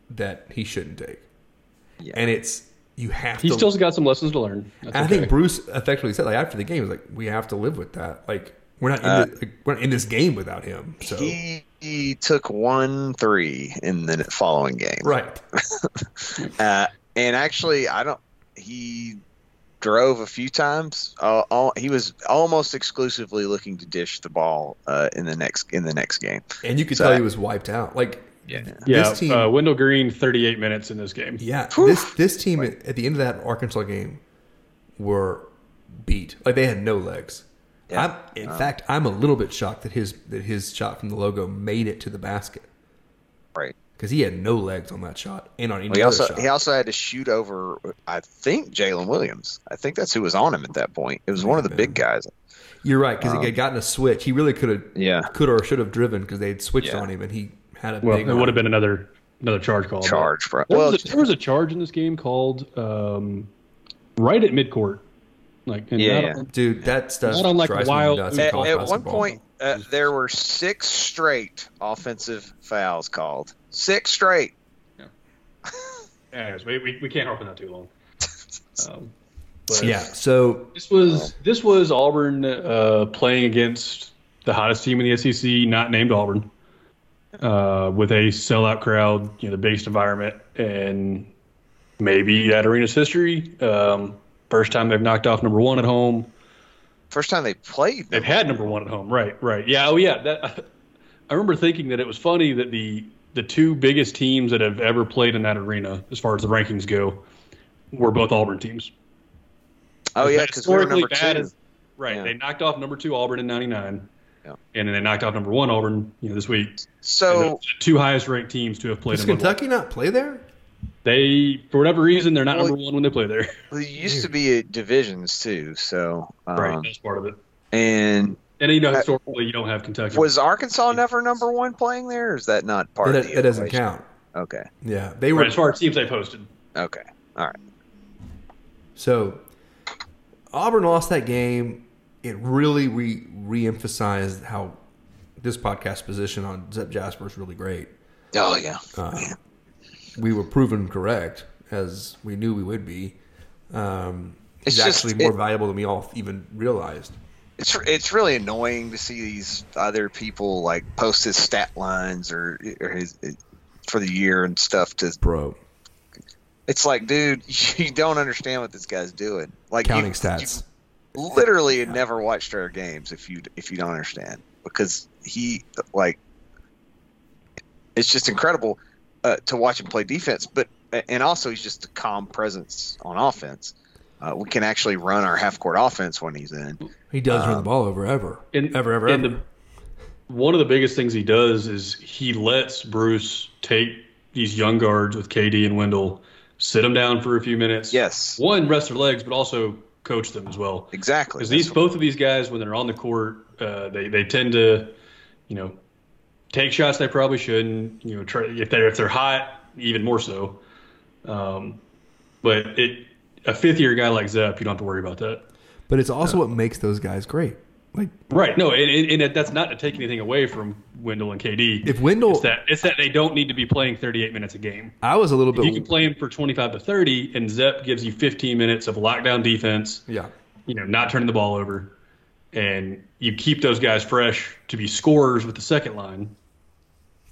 that he shouldn't take. Yeah. And it's you have He's to He still's got some lessons to learn. That's I think Bruce effectively said like after the game, he was like, "We have to live with that. Like we're not in Uh, the, like, we're not in this game without him." So he, he took one three in the following game. right, Uh, and actually, I don't. He drove a few times. Uh, all, he was almost exclusively looking to dish the ball uh, in the next in the next game. and you could So tell I- he was wiped out. Like Yeah. yeah, this team, uh, Wendell Green, thirty-eight minutes in this game. yeah, this this team at, at the end of that Arkansas game were beat. Like they had no legs. Yeah. I'm, in fact, I'm a little bit shocked that his that his shot from the logo made it to the basket Right. Because he had no legs on that shot and on any Well, he also shot. he also had to shoot over. I think Jaylin Williams. I think that's who was on him at that point. It was one of the big guys. You're right because he had gotten a switch. He really could have, Um, Yeah. could or should have driven because they had switched Yeah. on him and he had a Well, big. it would have been another another charge call. Charge, bro. There, Well, was a, there was a charge in this game called um, right at midcourt. Like, and Yeah, not- yeah. Dude, that stuff Not on, like, me wild- at, at one point, uh, there were six straight offensive fouls called. Six straight. Anyways, we, we, we can't harp on that too long. Um, but yeah. So This was this was Auburn uh, playing against the hottest team in the SEC, not named Auburn, uh, with a sellout crowd, you know, the biggest environment, and maybe that arena's history. Um, first time they've knocked off number one at home. First time they played. They've had number one at home, right? Right. Yeah. Oh, yeah. That I remember thinking that it was funny that the the two biggest teams that have ever played in that arena, as far as the rankings go, were both Auburn teams. Oh yeah, As because we were historically bad two. as- right. Yeah. They knocked off number two Auburn in '99, Yeah. and then they knocked off number one Auburn, you know, this week. So the two highest ranked teams to have played. Does them. Kentucky not play there? They, for whatever reason, they're not Well, number one when they play there. there used to be divisions too. So um, right, that's part of it. and And you know, historically, you don't have Kentucky. was Arkansas never number one playing there? Or is that not part That, of the that doesn't equation? count. Okay. Yeah, they right, were. as far as teams they posted. Okay. All right. So Auburn lost that game. It really re re-emphasized how this podcast position on Zep Jasper is really great. Oh yeah. Uh, we were proven correct as we knew we would be. Um, It's he's just- actually more it- valuable than we all even realized. It's it's really annoying to see these other people like post his stat lines or or his for the year and stuff to Bro, It's like, dude, you don't understand what this guy's doing. Like counting you, stats. you literally had never watched our games if you if you don't understand because he like it's just incredible uh, to watch him play defense, but and also he's just a calm presence on offense. Uh, we can actually run our half court offense when he's in. He does Um, run the ball over ever, And, ever, ever, and ever. The, one of the biggest things he does is he lets Bruce take these young guards with KD and Wendell, sit them down for a few minutes. Yes, One, rest their legs, but also coach them as well. exactly. Because these both of these guys, when they're on the court, uh, they they tend to, you know, take shots they probably shouldn't. You know, try, if they're if they're hot, even more so. Um, but it a fifth year guy like Zep, you don't have to worry about that. but it's also what makes those guys great. Like Right. No, and, and, and that's not to take anything away from Wendell and KD. if Wendell, it's that it's that they don't need to be playing 38 minutes a game. I was a little If you can play him for 25 to 30, and Zep gives you 15 minutes of lockdown defense, yeah. you know, not turning the ball over, and you keep those guys fresh to be scorers with the second line,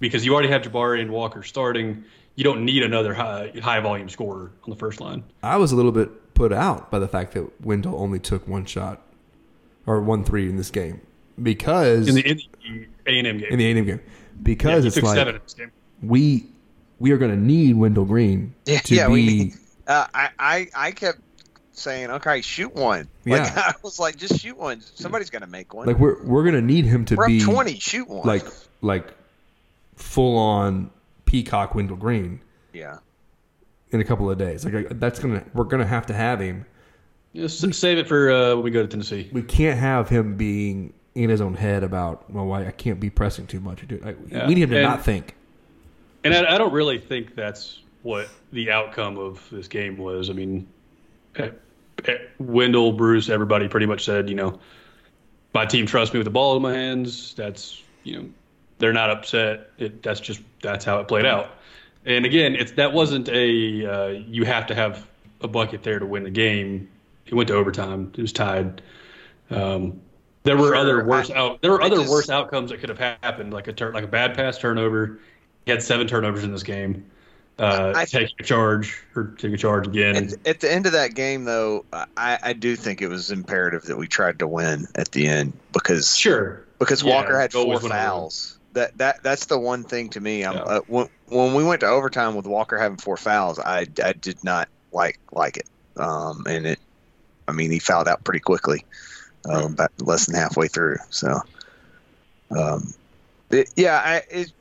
because you already have Jabari and Walker starting. You don't need another high high volume scorer on the first line. I was a little bit put out by the fact that Wendell only took one shot or one three in this game because In the A and M game, in the A&M game because he it's like seven in this game. we we are going to need Wendell Green Yeah, to yeah, be we Uh, I, I I kept saying, okay, shoot one. Like, Yeah. I was like, just shoot one. Somebody's going to make one. like we're we're going to need him to We're be up 20. Shoot one. like like full on peacock Wendell Green yeah. in a couple of days. Like that's going to we're going to have to have him. Just save it for uh, when we go to Tennessee. We can't have him being in his own head about well why I can't be pressing too much. or do- Yeah. We need him to And- not think. And I, I don't really think that's what the outcome of this game was. I mean, eh, eh, Wendell, Bruce, everybody pretty much said, you know, my team trusts me with the ball in my hands. That's, you know, they're not upset. It, that's just that's how it played out. And again, it's that wasn't a uh, you have to have a bucket there to win the game. It went to overtime. It was tied. Um, there were Sure, other worse I- out. There were I other just- worse outcomes that could have happened, like a turn, like a bad pass turnover. He had seven turnovers in this game. Uh, I- taking a charge or taking a charge again. At, at the end of that game, though, I, I do think it was imperative that we tried to win at the end because sure, because Yeah, Walker had four fouls. That that that's the one thing to me. Yeah. uh, when when we went to overtime with Walker having four fouls, I, I did not like like it. Um, and it, I mean, he fouled out pretty quickly, um, about less than halfway through. So, um, it, yeah, I it,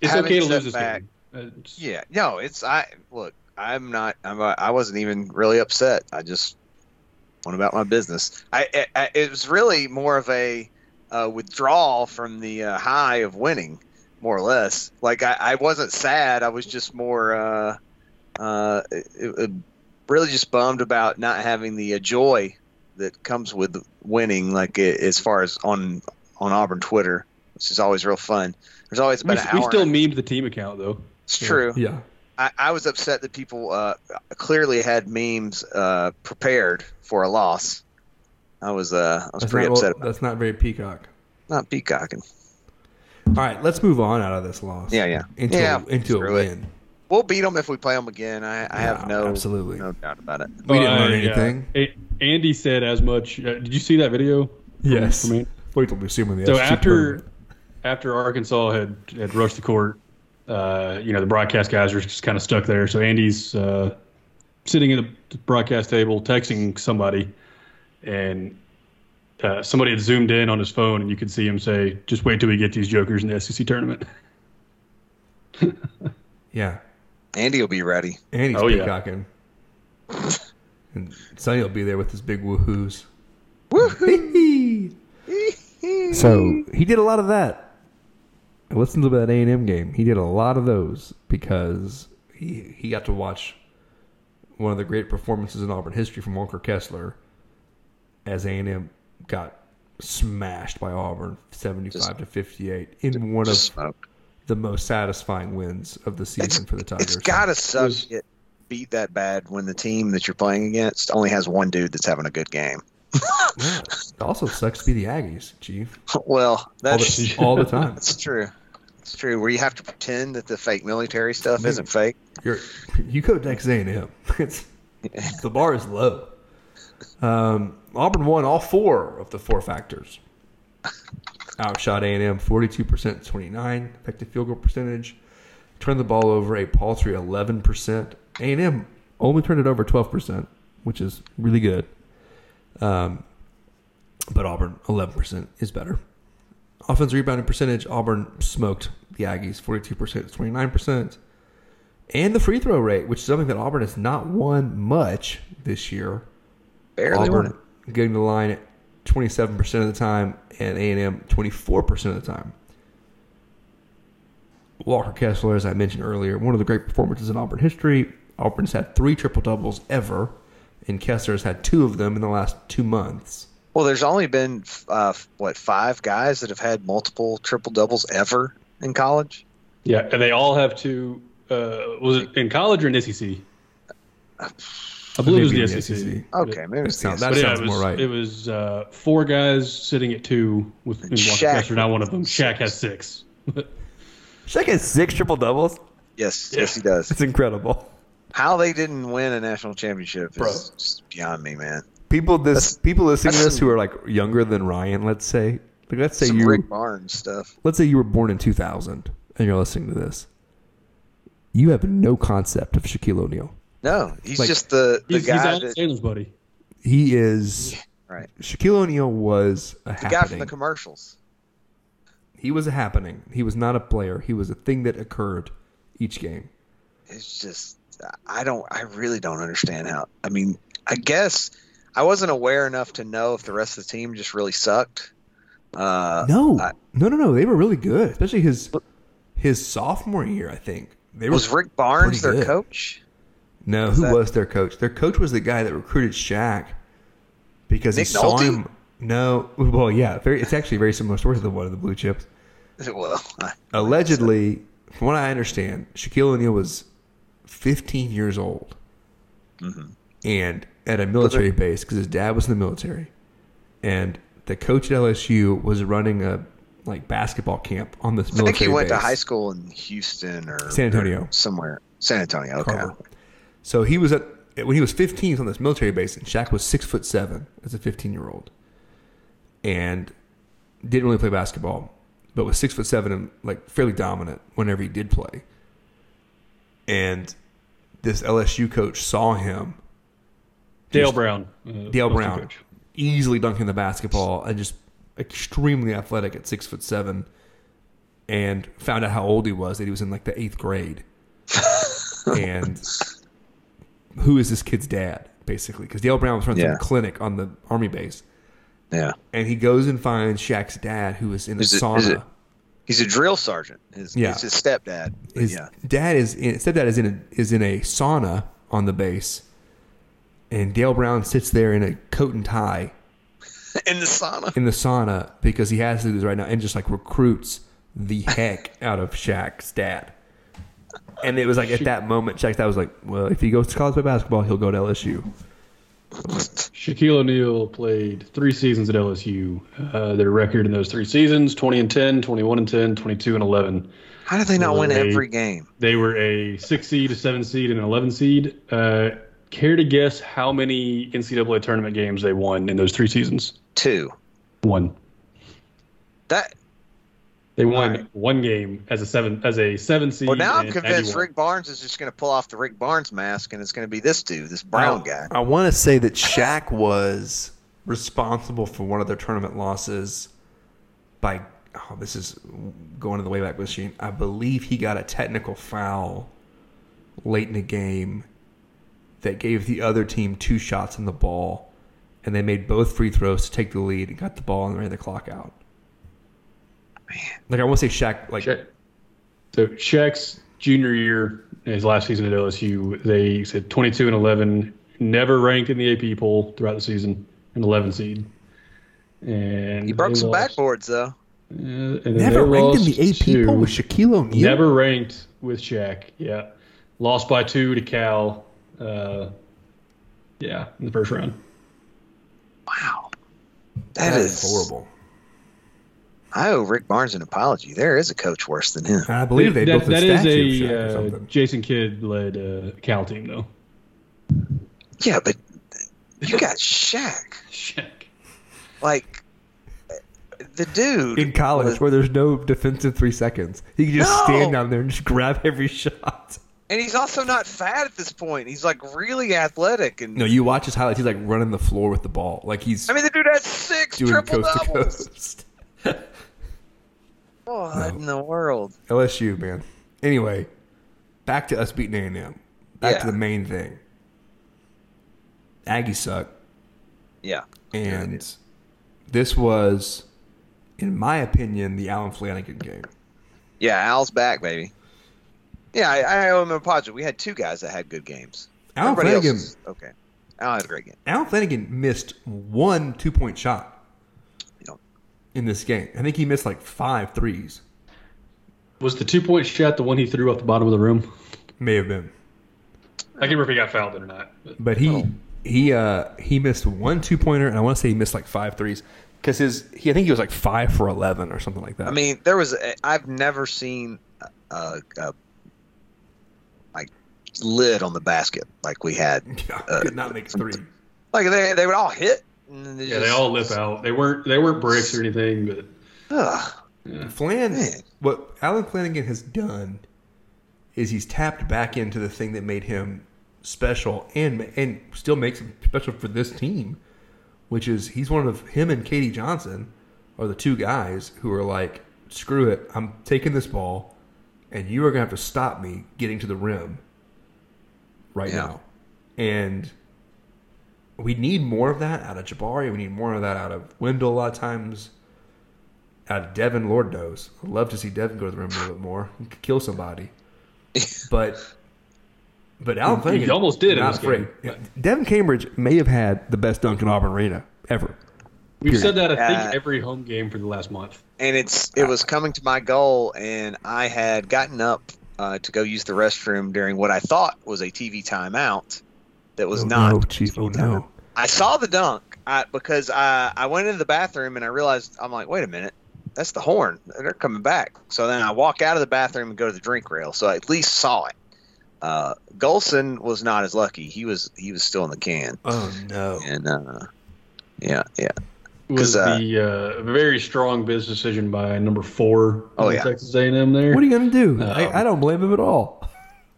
it's okay to lose this back- game. It's- yeah, no, it's I look. I'm not. I'm. I wasn't even really upset. I just went about my business. I. I- I it was really more of a uh, withdrawal from the uh, high of winning, more or less. Like I, I wasn't sad. I was just more. Uh, uh, it, it- really just bummed about not having the uh, joy that comes with winning. Like uh, as far as on on Auburn Twitter, which is always real fun. There's always we, about an we still memed the team account though. it's true. Yeah. I, I was upset that people uh, clearly had memes uh, prepared for a loss. I was uh, I was That's pretty not, upset well, about that's not very peacock. not peacocking. All right, let's move on out of this loss. Yeah, yeah. Into Yeah, a, into a screw it. win. We'll beat them if we play them again. I, I Yeah, have no absolutely. no doubt about it. We didn't learn Uh, anything. yeah. A- Andy said as much. Uh, did you see that video? Yes. from Andy? Wait till we see when the So SEC after tournament. after Arkansas had had rushed the court, uh, you know the broadcast guys are just kind of stuck there. So Andy's uh, sitting at the broadcast table texting somebody, and uh, somebody had zoomed in on his phone, and you could see him say, "Just wait till we get these jokers in the SEC tournament." Yeah. Andy will be ready. And he's Oh, yeah. peacocking. and Sonny will be there with his big woohoos. so he did a lot of that. I listened to that A and M game. He did a lot of those because he he got to watch one of the great performances in Auburn history from Walker Kessler as A and M got smashed by Auburn, seventy five to fifty eight, in one of Just smoke. the most satisfying wins of the season It's, for the Tigers. it's gotta suck was- to get beat that bad when the team that you're playing against only has one dude that's having a good game. Yeah. It also sucks to be the Aggies, Chief. well, All that's the, all the time. that's true. It's true. Where you have to pretend that the fake military stuff isn't fake. You're, you go to Texas A&M. It's, the bar is low. Um, Auburn won all four of the four factors. Outshot A&M 42% to 29 effective field goal percentage. Turned the ball over a paltry 11%. A&M only turned it over 12%, which is really good. Um, but Auburn 11% is better. Offense rebounding percentage, Auburn smoked the Aggies 42% 29%. And the free throw rate, which is something that Auburn has not won much this year. Barely Auburn it. getting the line at 27% of the time and A&M 24% of the time. Walker Kessler, as I mentioned earlier, one of the great performances in Auburn history. Auburn's had three triple doubles ever, and Kessler's had two of them in the last two months. Well, there's only been uh, what five guys that have had multiple triple doubles ever in college. Yeah, and they all have to. Uh, was it in college or in SEC? I believe it was the the SEC. SEC. Okay, maybe That it's sounds, the that But yeah, sounds it was, more right. It was uh, four guys sitting at two with and Walker Shaq not one of them. with Shaq six. has six. Shaq has six triple doubles. yes, yes, he does. It's incredible. How they didn't win a national championship Bro. is just beyond me, man. People this That's- people listening to this some- who are like younger than Ryan, let's say, like let's say Some you Rick Barnes stuff. let's say you were born in 2000 and you're listening to this. You have no concept of Shaquille O'Neal. No, he's Like- just the the He's, he's guy Alan that, Sandler's buddy. He is right. Shaquille O'Neal was a The happening. guy from the commercials. he was a happening. He was not a player. He was a thing that occurred each game. It's just I don't I really don't understand how. I mean, I guess I wasn't aware enough to know if the rest of the team just really sucked. Uh, No, I- no, no, no. They were really good, especially his his sophomore year. I think they were. was Rick Barnes their good. coach? No, who that- was their coach? Their coach was the guy that recruited Shaq because Nick he saw Nolte? him. No, well, yeah, very. It's actually a very similar story to the one of the blue chips. Well, I, Allegedly, from what I understand, Shaquille O'Neal was 15 years old Mm-hmm. and at a military base because his dad was in the military, and the coach at LSU was running a like basketball camp on this I think he went base. to high school in Houston or San Antonio. or somewhere. San Antonio. Okay. Carver. So he was at when he was 15 he was on this military base, and Shaq was six foot seven as a 15 year old, and didn't really play basketball, but was six foot seven and like fairly dominant whenever he did play. And this LSU coach saw him, Dale Just- Brown. uh, Dale Brown, coach. easily dunking the basketball and just extremely athletic at six foot seven, and found out how old he was that he was in like the eighth grade, and who is this kid's dad basically? Because Dale Brown was running Yeah. some clinic on the army base, Yeah. and he goes and finds Shaq's dad who is in a it- sauna. it- He's a drill sergeant. His, Yeah. It's his stepdad. His yeah. dad is in, stepdad is in a is in a sauna on the base, and Dale Brown sits there in a coat and tie In the sauna. in the sauna because he has to do this right now and just like recruits the heck out of Shaq's dad. And it was like at that moment, Shaq's dad was like, "Well, if he goes to college play basketball, he'll go to LSU." Shaquille O'Neal played three seasons at LSU. Uh, their record in those three seasons 20 and 10, 21 and 10, 22 and 11. How did they not win They- every game? They were a six seed, a seven seed, and an 11 seed. Uh, care to guess how many NCAA tournament games they won in those three seasons? Two. One. That. They won Alright. one game as a seven as a seven seed. Well, now I'm convinced 91. Rick Barnes is just going to pull off the Rick Barnes mask, and it's going to be this dude, this brown guy. I want to say that Shaq was responsible for one of their tournament losses by oh, this is going to the Wayback Machine. I believe he got a technical foul late in the game that gave the other team two shots on the ball, and they made both free throws to take the lead and got the ball and ran the clock out. Man, like I want to say Shaq, like Shaq. So Shaq's junior year, his last season at LSU, they said 22 and 11, never ranked in the AP poll throughout the season, an 11 seed. And He broke some lost- backboards though. uh, and then never ranked in the AP to- poll with Shaquille O'Neal. Never ranked with Shaq. Yeah, lost by two to Cal. Uh, yeah, in the first round. Wow, that that is is horrible. I owe Rick Barnes an apology. There is a coach worse than him. I believe they that, built a that is statue of Shaq or a uh. Jason Kidd led uh, Cal team though. Yeah, but you got Shaq. Shaq. Like the dude in college was- where there's no defensive three seconds. He can just No! stand down there and just grab every shot. and he's also not fat at this point. He's like really athletic and No, you watch his highlights. He's like running the floor with the ball, like he's I mean the dude has six doing triple coast to doubles. coast. What in the world? LSU, man. Anyway, back to us beating A and M. Back Yeah. to the main thing. Aggies suck, Yeah. and this was, in my opinion, the Allen Flanigan game. Yeah, Al's back, baby. Yeah, I, I owe him an apology. We had two guys that had good games. Allen Everybody Flanigan, is okay. Al had a great game. Allen Flanigan missed one two point shot in this game. I think he missed like five threes. Was the two point shot the one he threw off the bottom of the room? May have been. I can't remember if he got fouled or not. But But he he uh he missed one two pointer, and I want to say he missed like five threes because his he I think he was like five for eleven or something like that. I mean, there was a, I've never seen a, a, a like lid on the basket like we had. yeah, uh, could not make three. Like they they would all hit. And then they yeah, they all lip out. They weren't they weren't bricks or anything, but Ugh. Flan, Man. what Allen Flanigan has done is he's tapped back into the thing that made him special and and still makes him special for this team, which is he's one of him and KD Johnson are the two guys who are like, screw it, I'm taking this ball, and you are gonna have to stop me getting to the rim right Yeah. now, and. We need more of that out of Jabari. We need more of that out of Wendell a lot of times out of Devan, Lord knows. I'd love to see Devan go to the rim a little bit more. He could kill somebody. But but Allen He- Flanigan he almost did in not this afraid. game. Yeah, Devan Cambridge may have had the best dunk in Auburn Arena ever. we've Period. said that I think Uh, every home game for the last month. and it's it was coming to my goal, and I had gotten up uh, to go use the restroom during what I thought was a TV timeout. That was oh, not. no, Chief. Oh no. I saw the dunk I, because I I went into the bathroom and I realized I'm like, wait a minute, that's the horn. They're coming back. So then I walk out of the bathroom and go to the drink rail. So I at least saw it. Uh, Golson was not as lucky. He was he was still in the can, Oh no. and uh, yeah, yeah. was 'Cause, uh, the uh, very strong business decision by number four Oh, in yeah. Texas A&M there. What are you gonna do? Um, I, I don't blame him at all.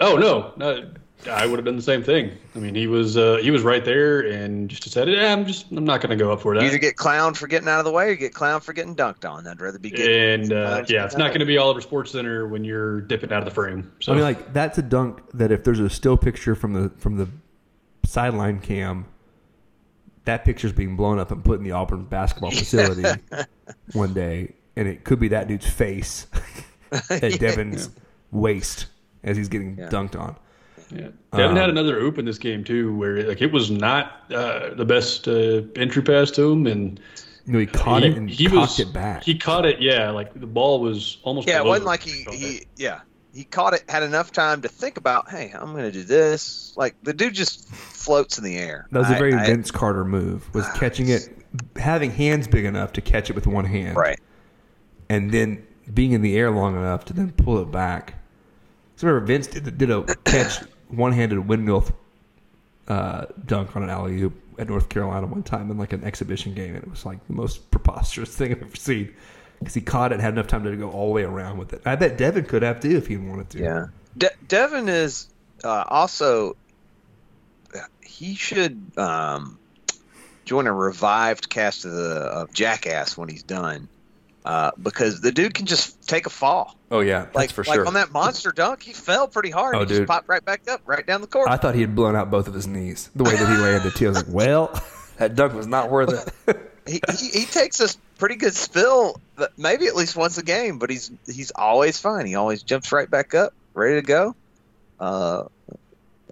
oh no, no, I would have done the same thing. I mean, he was uh, he was right there and just decided, yeah, I'm just I'm not going to go up for You either get clowned for getting out of the way, or get clowned for getting dunked on. I'd rather be getting. And uh, yeah, it's not going to be all over Sports Center when you're dipping out of the frame. So I mean, like that's a dunk that if there's a still picture from the from the sideline cam, that picture's being blown up and put in the Auburn basketball facility one day, and it could be that dude's face at Devan's waist as he's getting Yeah. dunked on. Yeah. Devan had Um, another oop in this game too, where like it was not uh, the best uh, entry pass to him, and You know, he caught it and cocked was, it back. He caught it, yeah. Like the ball was almost. Yeah, it wasn't like he, he yeah he caught it had enough time to think about hey I'm going to do this like the dude just floats in the air. that was a I- very I- Vince Carter move. Was catching it, having hands big enough to catch it with one hand, right. and then being in the air long enough to then pull it back. So remember Vince did, did a catch one-handed windmill uh, dunk on an alley oop at North Carolina one time in like an exhibition game, and it was like the most preposterous thing I've ever seen because he caught it, and had enough time to go all the way around with it. I bet Devan could have too if he wanted to. Yeah. De- Devan is uh, also he should um, join a revived cast of the of Jackass when he's done, uh, because the dude can just take a fall. Oh yeah, that's Like for like sure. on that monster dunk, he fell pretty hard. Oh, he dude. just popped right back up, right down the court. I thought he had blown out both of his knees the way that he landed too. I was like, well, that dunk was not worth it. he, he, he takes a pretty good spill, maybe at least once a game. But he's he's always fine. He always jumps right back up, ready to go. Uh,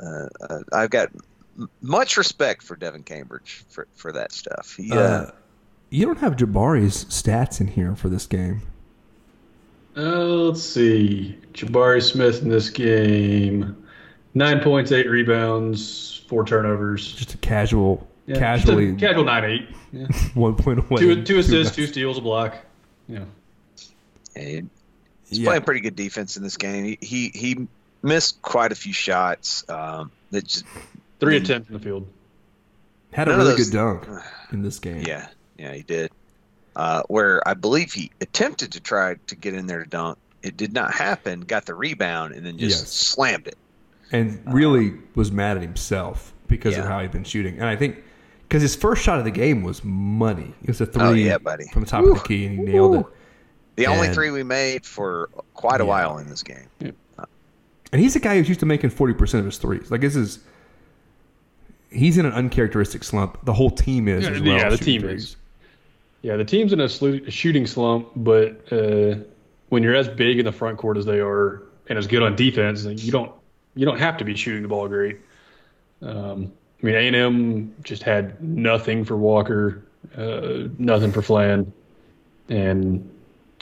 uh, uh, I've got m- much respect for Devan Cambridge for, for that stuff. He, uh, Uh, you don't have Jabari's stats in here for this game. Uh, let's see. Jabari Smith in this game, nine points, eight rebounds, four turnovers. Just a casual, Yeah, casually just a casual nine eight. Yeah. one point away. Two, two assists, nuts. two steals, a block. Yeah. he- he's Yeah. playing pretty good defense in this game. He he, he missed quite a few shots. Um, that just Three I mean, attempts in the field. Had a really those- good dunk in this game. Yeah, yeah, he did. Uh, where I believe he attempted to try to get in there to dunk. It did not happen. Got the rebound and then just Yes. slammed it. and really was mad at himself because of how he'd been shooting. And I think because his first shot of the game was money. It was a three Oh, yeah, buddy. from the top of the key, and he nailed it. The only three we made for quite a Yeah. while in this game. And he's a guy who's used to making forty percent of his threes. Like this is, he's in an uncharacteristic slump. The whole team is. Yeah, as well, yeah, the team threes. is. Yeah, the team's in a slu- shooting slump, but uh, when you're as big in the front court as they are and as good on defense, you don't you don't have to be shooting the ball great. Um, I mean, A and M just had nothing for Walker, uh, nothing for Flan, and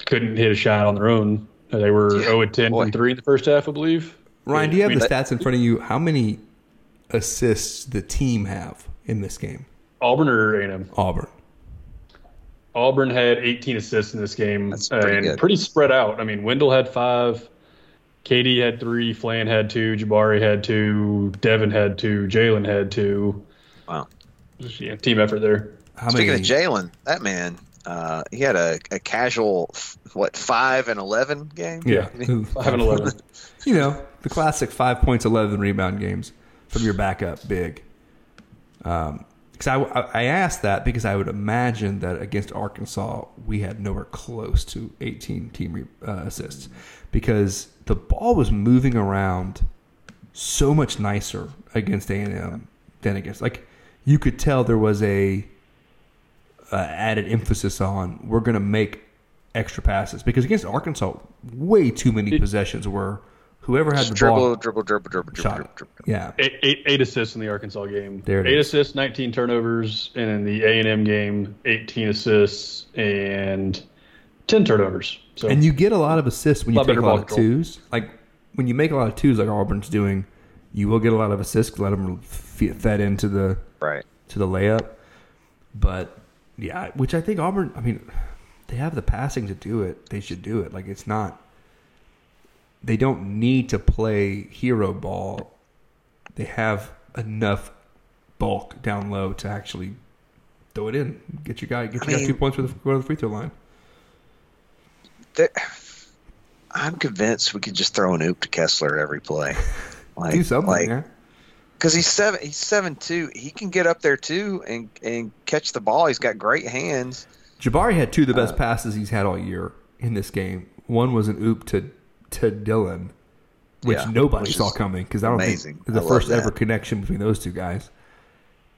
couldn't hit a shot on their own. They were Yeah, 0 and 10 boy. from three in the first half, I believe. Ryan, do you have I mean, the stats in front of you? How many assists the team have in this game? Auburn or A and M? Auburn. Auburn had 18 assists in this game That's pretty and good. pretty spread out. I mean, Wendell had five, KD had three, Flan had two, Jabari had two, Devan had two, Jaylin had two. Wow. Just, yeah, team effort there. How Speaking many? of Jaylin, that man, uh, he had a, a casual what five and eleven game. yeah, Five and 11. you know the classic five points, eleven rebound games from your backup big. Um, because I, I asked that because I would imagine that against Arkansas we had nowhere close to 18 team re, uh, assists. Because the ball was moving around so much nicer against A and M than against like you could tell there was a uh, added emphasis on we're going to make extra passes. Because against Arkansas way too many possessions were whoever had the dribble, ball dribble, dribble, dribble, dribble, shot dribble, dribble. Yeah, Eight, eight, eight assists in the Arkansas game. There it eight is. assists, 19 turnovers, and in the A&M game, 18 assists and 10 turnovers. So and you get a lot of assists when you Lot take a lot of control. twos. Like when you make a lot of twos, like Auburn's doing, you will get a lot of assists. Let them f- fed into the Right. to the layup. But yeah, which I think Auburn. I mean, they have the passing to do it. They should do it. Like it's not. They don't need to play hero ball. They have enough bulk down low to actually throw it in. Get your guy. Get I your guy two points with go to the free throw line. I'm convinced we could just throw an oop to Kessler every play. Like, do something. like, yeah. because he's seven, he's seven two. He can get up there too and and catch the ball. He's got great hands. Jabari had two of the best Uh, passes he's had all year in this game. One was an oop to to Dylan, which Yeah, nobody which saw coming because I don't amazing. think the I first ever connection between those two guys.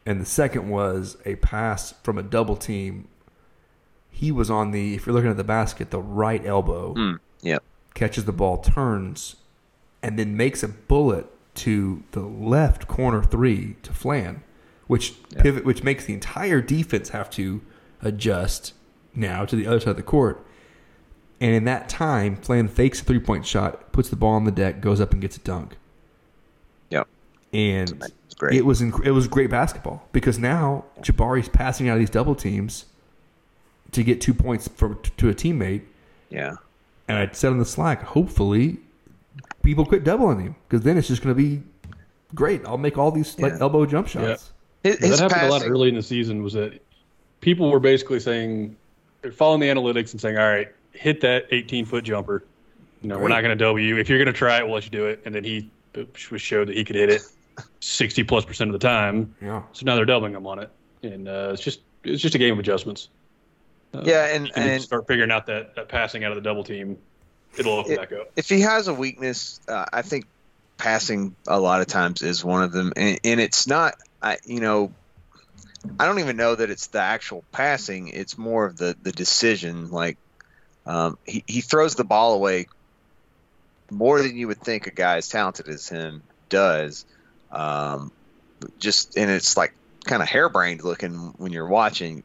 And the second was a pass from a double team. He was on the if you're looking at the basket, the right elbow Mm, yep. catches the ball, turns, and then makes a bullet to the left corner three to Flan, which pivot, which makes the entire defense have to adjust now to the other side of the court. And in that time, Flan fakes a three point shot, puts the ball on the deck, goes up and gets a dunk. Yep. And great. it was inc- it was great basketball because now Jabari's passing out of these double teams to get two points for, to a teammate yeah. and I said on the Slack, hopefully people quit doubling him because then it's just going to be great. I'll make all these like elbow jump shots. His, Yeah, his that happened a lot early in the season. Was that people were basically saying, they're following the analytics and saying, "All right, hit that 18 foot jumper. You know, we're not going to W. you. If you're going to try it, we'll let you do it." And then he was showed that he could hit it 60 plus percent of the time. Yeah. So now they're doubling him on it. and uh, it's just it's just a game of adjustments. Uh, Yeah, and- and- start figuring out that, that passing out of the double team, it'll open It- back up. if he has a weakness, uh, I think passing a lot of times is one of them, and, and it's not. I you know, I don't even know that it's the actual passing. It's more of the the decision. Like um, he he throws the ball away more than you would think a guy as talented as him does. Um, just and it's like kind of harebrained looking when you're watching.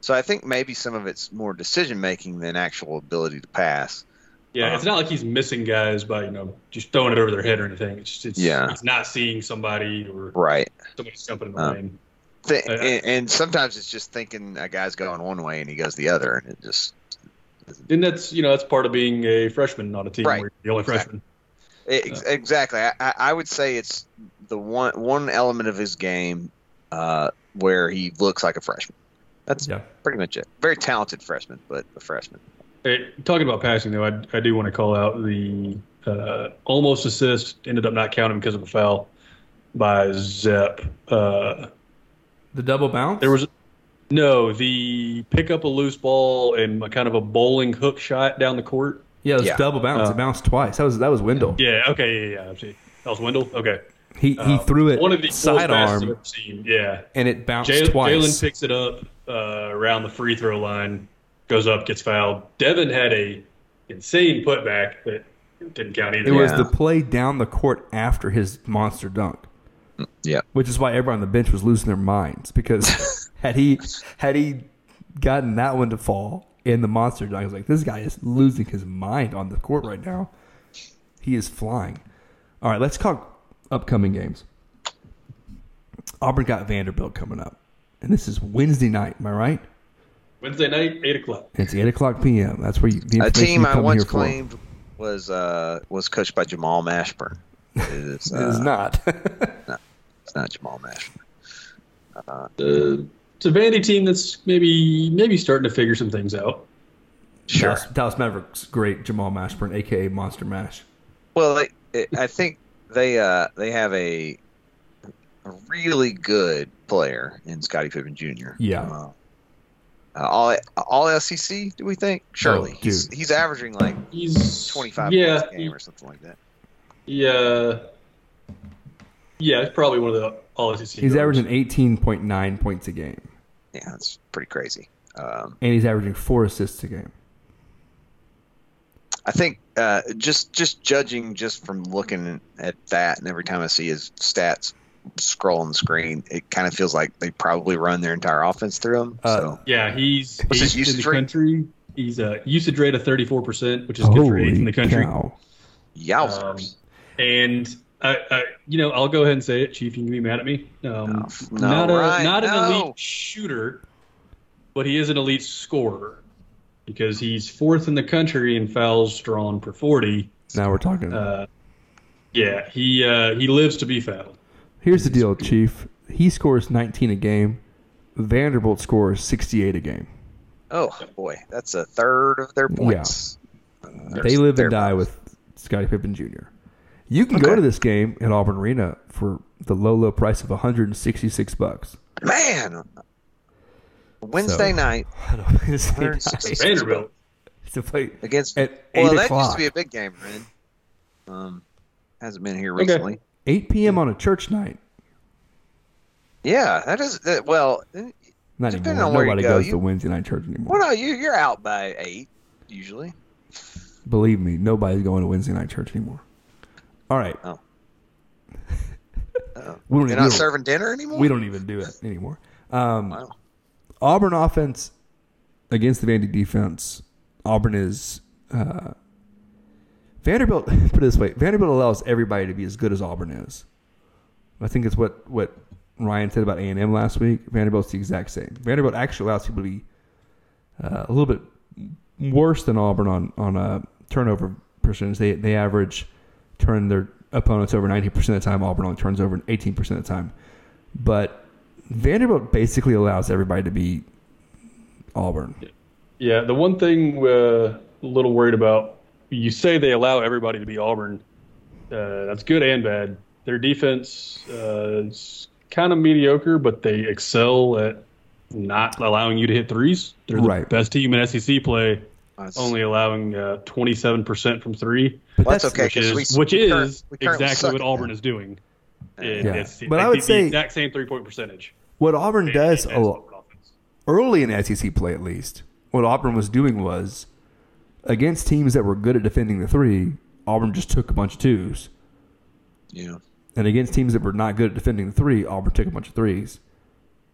So I think maybe some of it's more decision making than actual ability to pass. Yeah, it's not like he's missing guys by you know just throwing it over their head or anything. It's just, it's, Yeah. it's not seeing somebody or Right. somebody's jumping in the Um, lane. Th- and, and sometimes it's just thinking a guy's going one way and he goes the other, and it just And that's you know that's part of being a freshman on a team Right. where you're the only Exactly. freshman. it, ex- exactly. I, I- I would say it's the one one element of his game uh, where he looks like a freshman. That's Yeah. pretty much it. Very talented freshman, but a freshman. Hey, talking about passing though, I, I do want to call out the uh, almost assist ended up not counting because of a foul by Zep. Uh, The double bounce. there was no the pick up a loose ball and a kind of a bowling hook shot down the court. yeah, it was yeah. double bounce. Uh, it bounced twice. That was that was Wendell. Yeah. Okay. Yeah. Yeah. I. That was Wendell. Okay. He he Uh, threw it One of the coolest passes sidearm. Yeah. and it bounced Jaylin twice. Jaylin picks it up uh, around the free throw line, goes up, gets fouled. Devan had a insane putback, that didn't count either. It was Yeah. the play down the court after his monster dunk. Yeah. Which is why everyone on the bench was losing their minds because had he had he gotten that one to fall in the monster dunk, I was like, this guy is losing his mind on the court right now. He is flying. All right, let's talk upcoming games. Auburn got Vanderbilt coming up, and this is Wednesday night. Am I right? Wednesday night, eight o'clock. It's eight o'clock p.m. That's where you, the A team you I once here for. claimed was uh, was coached by Jamal Mashburn. It is, It is uh, not. It's not Jamal Mashburn. Uh, it's a Vandy team that's maybe maybe starting to figure some things out. Sure. Dallas, Dallas Mavericks, great Jamal Mashburn, aka Monster Mash. Well, they, it, I think they uh, they have a, a really good player in Scottie Pippen Jr. Yeah. Uh, uh, all all SEC, do we think? Surely. Oh, he's, he's averaging like He's 25 yeah, points a game or something like that. Yeah, yeah, it's probably one of the all SEC. He's guards. averaging eighteen point nine points a game, Yeah, that's pretty crazy. Um, and he's averaging four assists a game. I think uh, just just judging just from looking at that, and every time I see his stats scroll on the screen, it kind of feels like they probably run their entire offense through him. Uh, so Yeah, he's What's his eighth in the rate? country. He's a usage rate of thirty four percent, which is good for eighth in the country. cow! yowzers. Um, and I, I, you know, I'll go ahead and say it, Chief. You can be mad at me. Um, No, not a Ryan, not an no. elite shooter, but he is an elite scorer because he's fourth in the country in fouls drawn per forty. Now we're talking. Uh, yeah, he uh, he lives to be fouled. Here's the deal, Chief. He scores nineteen a game. Vanderbilt scores sixty eight a game. oh boy, that's a third of their points. They live They're and die both. with Scottie Pippen Jr. You can go to this game at Auburn Arena for the low, low price of 166 bucks. Man, Wednesday So- night It's Vanderbilt. to play against. at well, eight that used to be a big game, Ren. Um, hasn't been here Okay. recently. 8 p.m. on a church night. Yeah, that is. That, well, eh, Not Depending anymore. on where you Nobody go, goes you- to Wednesday night church anymore. well, no, you you're out by eight usually. Believe me, nobody's going to Wednesday night church anymore. All right. Oh. Uh-oh. We don't, They're we not don't- serving dinner anymore. we don't even do it anymore. Um, Wow. Auburn offense against the Vandy defense. Auburn is uh, Vanderbilt. Put it this way: Vanderbilt allows everybody to be as good as Auburn is. I think it's what what Ryan said about A and M last week. Vanderbilt's the exact same. Vanderbilt actually allows people to be uh, a little bit worse than Auburn on on a turnover percentage. They they average turn their opponents over ninety percent of the time. Auburn only turns over eighteen percent of the time. But Vanderbilt basically allows everybody to be Auburn. Yeah, the one thing uh, a little worried about, you say they allow everybody to be Auburn. Uh, that's good and bad. Their defense uh, is kind of mediocre, but they excel at not allowing you to hit threes. They're the Right. best team in SEC play, That's- only allowing uh, 27% from three, Well, that's okay which is, we which we is we currently exactly what Auburn that. is doing. It- Yeah. It's But I would the, say- the exact same three point percentage. What Auburn does a early in SEC play at least, what Auburn was doing was against teams that were good at defending the three, Auburn just took a bunch of twos. Yeah. And against teams that were not good at defending the three, Auburn took a bunch of threes.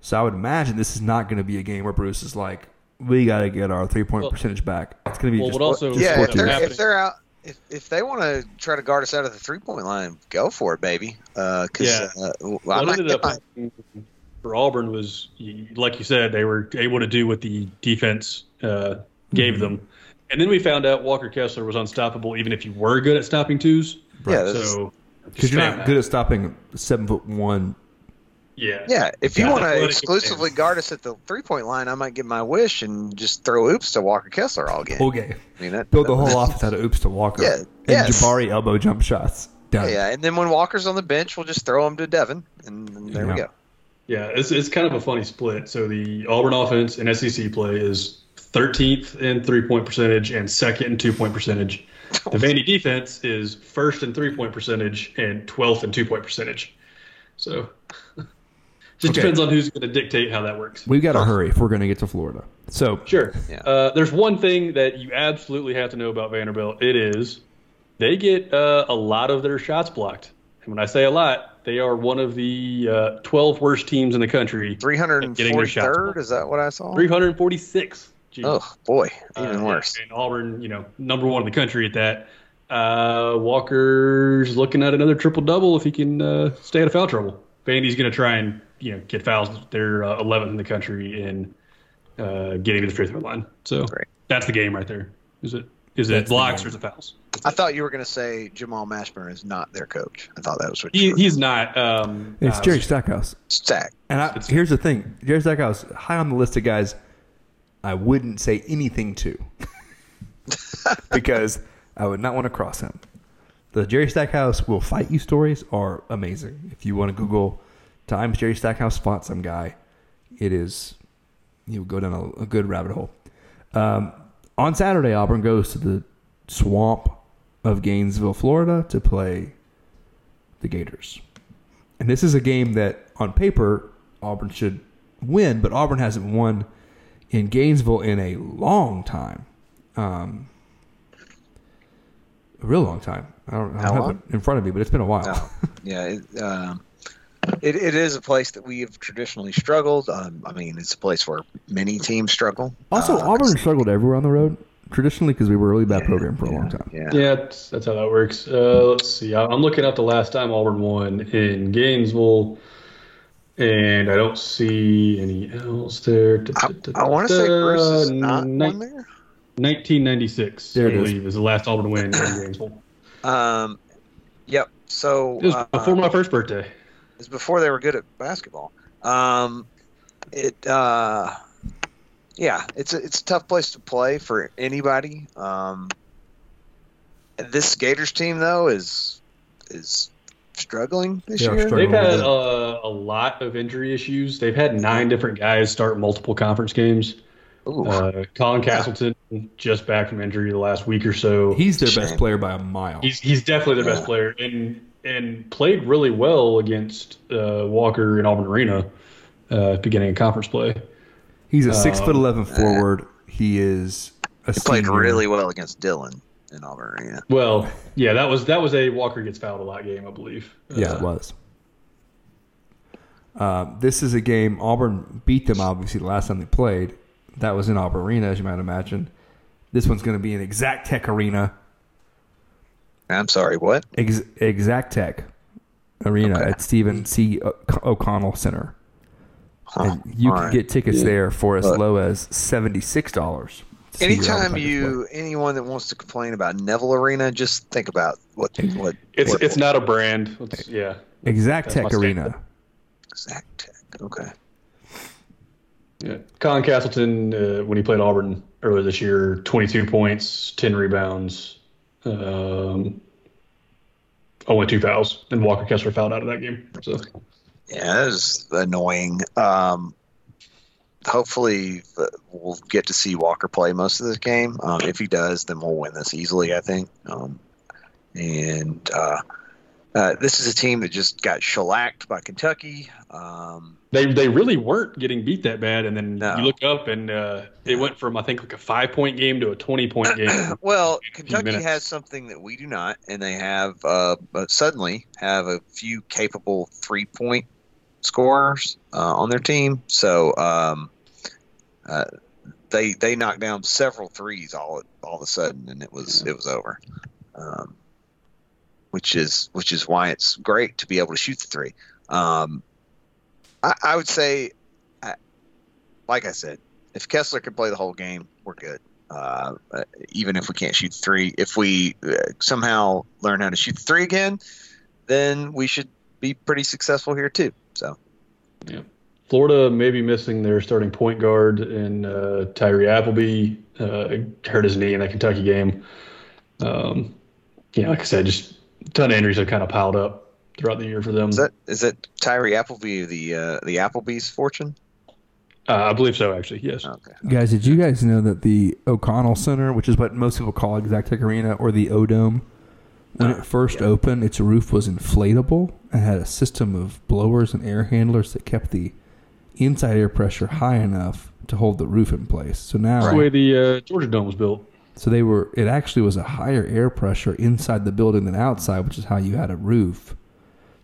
So I would imagine this is not going to be a game where Bruce is like, we got to get our three point Well- percentage back. It's going to be Well, just, but also- just Yeah, if they're, if they're out, if, if they want to try to guard us out of the three point line, go for it, baby. Because Yeah. uh, well, I What ended up I- for Auburn was, like you said, they were able to do what the defense uh, gave Mm-hmm. them. And then we found out Walker Kessler was unstoppable, even if you were good at stopping twos. yeah, So, Because you're not good at stopping seven foot one. Yeah. yeah. If you Yeah. want to exclusively advance. guard us at the three point line, I might get my wish and just throw oops to Walker Kessler all game. Okay. I mean, that, Build the whole offense out of oops to Walker. Yeah, And yes. Jabari elbow jump shots. Done. Yeah, and then when Walker's on the bench, we'll just throw him to Devan, and, and there we Yeah. go. Yeah, it's, it's kind of a funny split. So the Auburn offense in SEC play is 13th in three point percentage and second in two point percentage. The Vandy defense is first in three point percentage and 12th in two point percentage. So just Okay. depends on who's going to dictate how that works. We've got to hurry if we're going to get to Florida. So, Sure. Yeah. Uh, there's one thing that you absolutely have to know about Vanderbilt. It is they get uh, a lot of their shots blocked. And when I say a lot, they are one of the uh, 12 worst teams in the country. Getting their 343rd, is that what I saw? 346. Jeez. Oh, boy, even Uh, worse. And Auburn, you know, number one in the country at that. Uh, Walker's looking at another triple double if he can uh, stay out of foul trouble. Vandy's going to try and you know get fouls. They're uh, 11th in the country in uh, getting to the free throw line. So Great. that's the game right there. Is it? Is That's it blocks or is it fouls? I thought you were going to say Jamal Mashburn is not their coach. I thought that was what He, you were he's not. Um, it's uh, Jerry Stackhouse. Stack. And I, here's the thing Jerry Stackhouse, high on the list of guys I wouldn't say anything to because I would not want to cross him. The Jerry Stackhouse will fight you stories are amazing. If you want to Google times Jerry Stackhouse fought some guy, it is, you'll go down a, a good rabbit hole. Um, on Saturday, Auburn goes to the swamp of Gainesville, Florida to play the Gators. And this is a game that, on paper, Auburn should win, but Auburn hasn't won in Gainesville in a long time. Um, a real long time. I don't, I don't have long? it in front of me, but it's been a while. No. Yeah, it, um, it, it is a place that we have traditionally struggled. Um, I mean, it's a place where many teams struggle. Also, Uh, Auburn struggled everywhere on the road traditionally because we were a really bad program for a long time. Yeah. Yeah, that's, that's how that works. Uh, let's see. I- I'm looking up the last time Auburn won in Gainesville, and I don't see any else there. I, I want to say Bruce is not Nin- one there. 1996, There I it is. believe, is the last Auburn win in Gainesville. Um, yep. So It was uh, before my first birthday. It's before they were good at basketball. Um, it, uh, yeah, it's a, it's a tough place to play for anybody. Um, this Gators team though is is struggling this Yeah, year. struggling. They've had little uh, a lot of injury issues. They've had nine different guys start multiple conference games. Uh, Colin Castleton just back from injury the last week or so. He's their Shame. best player by a mile. He's he's definitely their Yeah. best player and and played really well against uh, Walker in Auburn Arena uh, beginning of conference play. He's a six Um, foot eleven forward. He is a he played senior. really well against Dylan in Auburn Arena. Well, yeah, that was that was a Walker gets fouled a lot game, I believe. Yeah, Uh, it was. Uh, this is a game Auburn beat them obviously the last time they played. That was in Auburn Arena, as you might imagine. This one's going to be in Exactech Arena, I'm sorry, what? Ex- Exactech Arena Okay. at Stephen C. O- O'Connell Center. Huh. And you All can right. get tickets there for as But- low as seventy six dollars. Anytime you anyone that wants to complain about Neville Arena, just think about what what It's what- it's not a brand. It's, yeah. Exactech my statement. Arena. exact tech. Okay. Yeah. Colin Castleton, uh, when he played Auburn earlier this year, 22 points, 10 rebounds, um, only two fouls, and Walker Kessler fouled out of that game. So Yeah, that was annoying. Um, hopefully, uh, we'll get to see Walker play most of this game. Um, if he does, then we'll win this easily, I think. Um, and uh, uh, this is a team that just got shellacked by Kentucky. Um, They they really weren't getting beat that bad, and then No. you look up and uh, it went from I think like a five point game to a twenty point game. well, Kentucky minutes. has something that we do not, and they have uh, suddenly have a few capable three point scorers uh, on their team. So um, uh, they they knocked down several threes all all of a sudden, and it was it was over. Um, which is which is why it's great to be able to shoot the three. Um, I, I would say, I, like I said, if Kessler can play the whole game, we're good. Uh, even if we can't shoot three, if we uh, somehow learn how to shoot three again, then we should be pretty successful here too. So Florida may be missing their starting point guard and uh, Tyree Appleby uh, hurt his knee in that Kentucky game. Um, yeah, like I said, just a ton of injuries have kind of piled up throughout the year for them. is that is that Tyree Appleby the uh, the Applebee's fortune? uh, I believe so, actually. Yes. Okay. Guys, did you guys know that the O'Connell Center, which is what most people call Exactech Arena or the O Dome, when it first opened, its roof was inflatable and had a system of blowers and air handlers that kept the inside air pressure high enough to hold the roof in place. So now, That's the way the uh, Georgia Dome was built. so they were. It actually was a higher air pressure inside the building than outside, which is how you had a roof.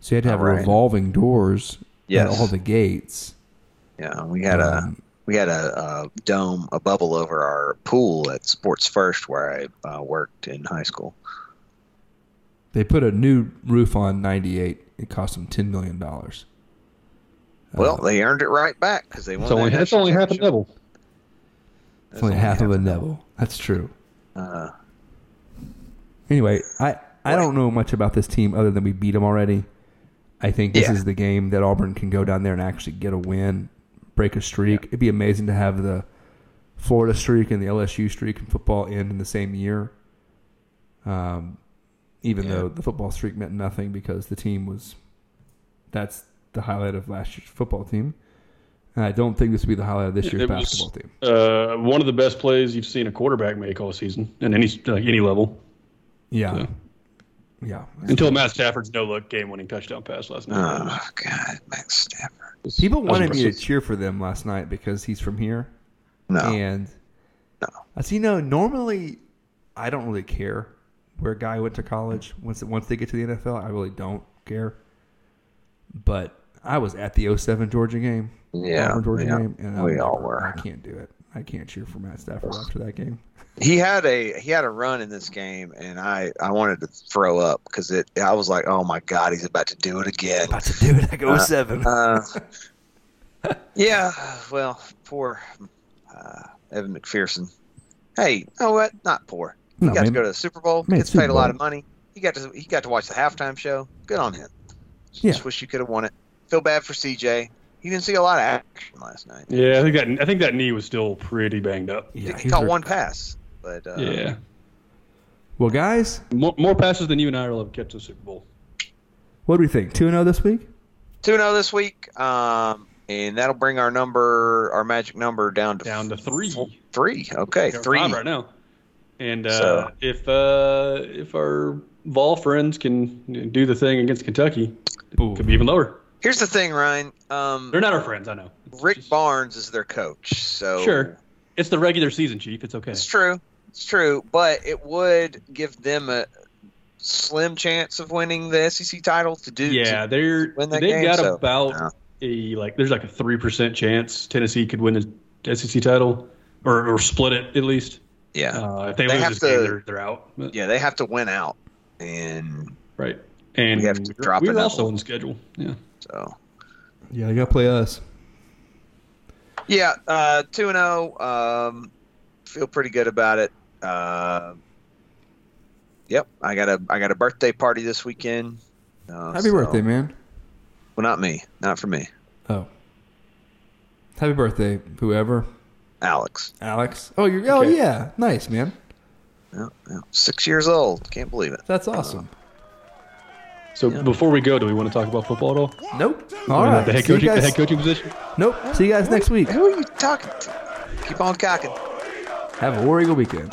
So you had to have All right. revolving doors Yes. at all the gates. Yeah, we had a Um, we had a, a dome, a bubble over our pool at Sports First, where I uh, worked in high school. They put a new roof on 98. It cost them 10 million. dollars. Well, they earned it right back because they won. It's only, that's only half a championship. level. It's only half of a Neville. That's true. Uh, Anyway, I, I don't know much about this team other than we beat them already. I think this Yeah. is the game that Auburn can go down there and actually get a win, break a streak. It'd be amazing to have the Florida streak and the LSU streak in football end in the same year. Um, even Yeah. though the football streak meant nothing because the team was that's the highlight of last year's football team. And I don't think this would be the highlight of this year's It was- team. Uh, one of the best plays you've seen a quarterback make all season in any like any level. Yeah. Yeah. Yeah. Until Matt Stafford's no look game winning touchdown pass last night. oh God, Max Stafford. People wanted me to cheer for them last night because he's from here. No, And No. as you know, normally I don't really care where a guy went to college. Once once they get to the NFL, I really don't care. But I was at the 07 Georgia game. Yeah, Auburn Georgia yeah, game, and we I'm all never- were. I can't do it. I can't cheer for Matt Stafford after that game. he had a he had a run in this game, and I I wanted to throw up because it. I was like, oh my God, he's about to do it again. About to do it like 07. Uh, yeah, well, poor uh, Evan McPherson. Hey, you know what? Not poor. He No, got to go to the Super Bowl. Man, Gets Super paid a lot of money. He got to he got to watch the halftime show. Good on him. Yeah. Just wish you could have won it. Feel bad for CJ. He didn't see a lot of action last night. Yeah, I think that I think that knee was still pretty banged up. Yeah, think he caught rec- one pass, but uh, Yeah, Well, guys, more, more passes than you and I will ever get to the Super Bowl. what do we think? 2 and 0 this week? 2 and 0 this week. Um, and that'll bring our number, our magic number down to Down to three. Three. Okay, three. five right now. And uh, So- if uh, if our Vol friends can do the thing against Kentucky, Ooh. it could be even lower. Here's the thing, Ryan. Um, They're not our friends, I know. It's Rick just- Barnes is their coach, so Sure, it's the regular season, Chief. It's okay. It's true. It's true, but it would give them a slim chance of winning the SEC title to do. Yeah, to- they're win that they've game, got so, about a like there's like a three percent chance Tennessee could win the SEC title or, or split it at least. yeah, Uh, if they, They lose have this to- game, they're, they're out. But- yeah. They have to win out, and Right. And We have to drop we're also one. on schedule. Yeah. So Yeah, you got to play us. yeah, uh, two and zero. Um, feel pretty good about it. Uh, yep, I got a I got a birthday party this weekend. Uh, Happy so- birthday, man. Well, not me, not for me, Oh. Happy birthday, whoever. Alex. Alex. Oh, you're. Oh, yeah. Nice, man. Yeah, yeah. Six years old. Can't believe it. That's awesome. So before we go, do we want to talk about football at all? Nope. All right. The head See you coaching, the head coaching position. Nope. See you guys next week. Who are you talking to? Keep on cocking. Have a War Eagle weekend.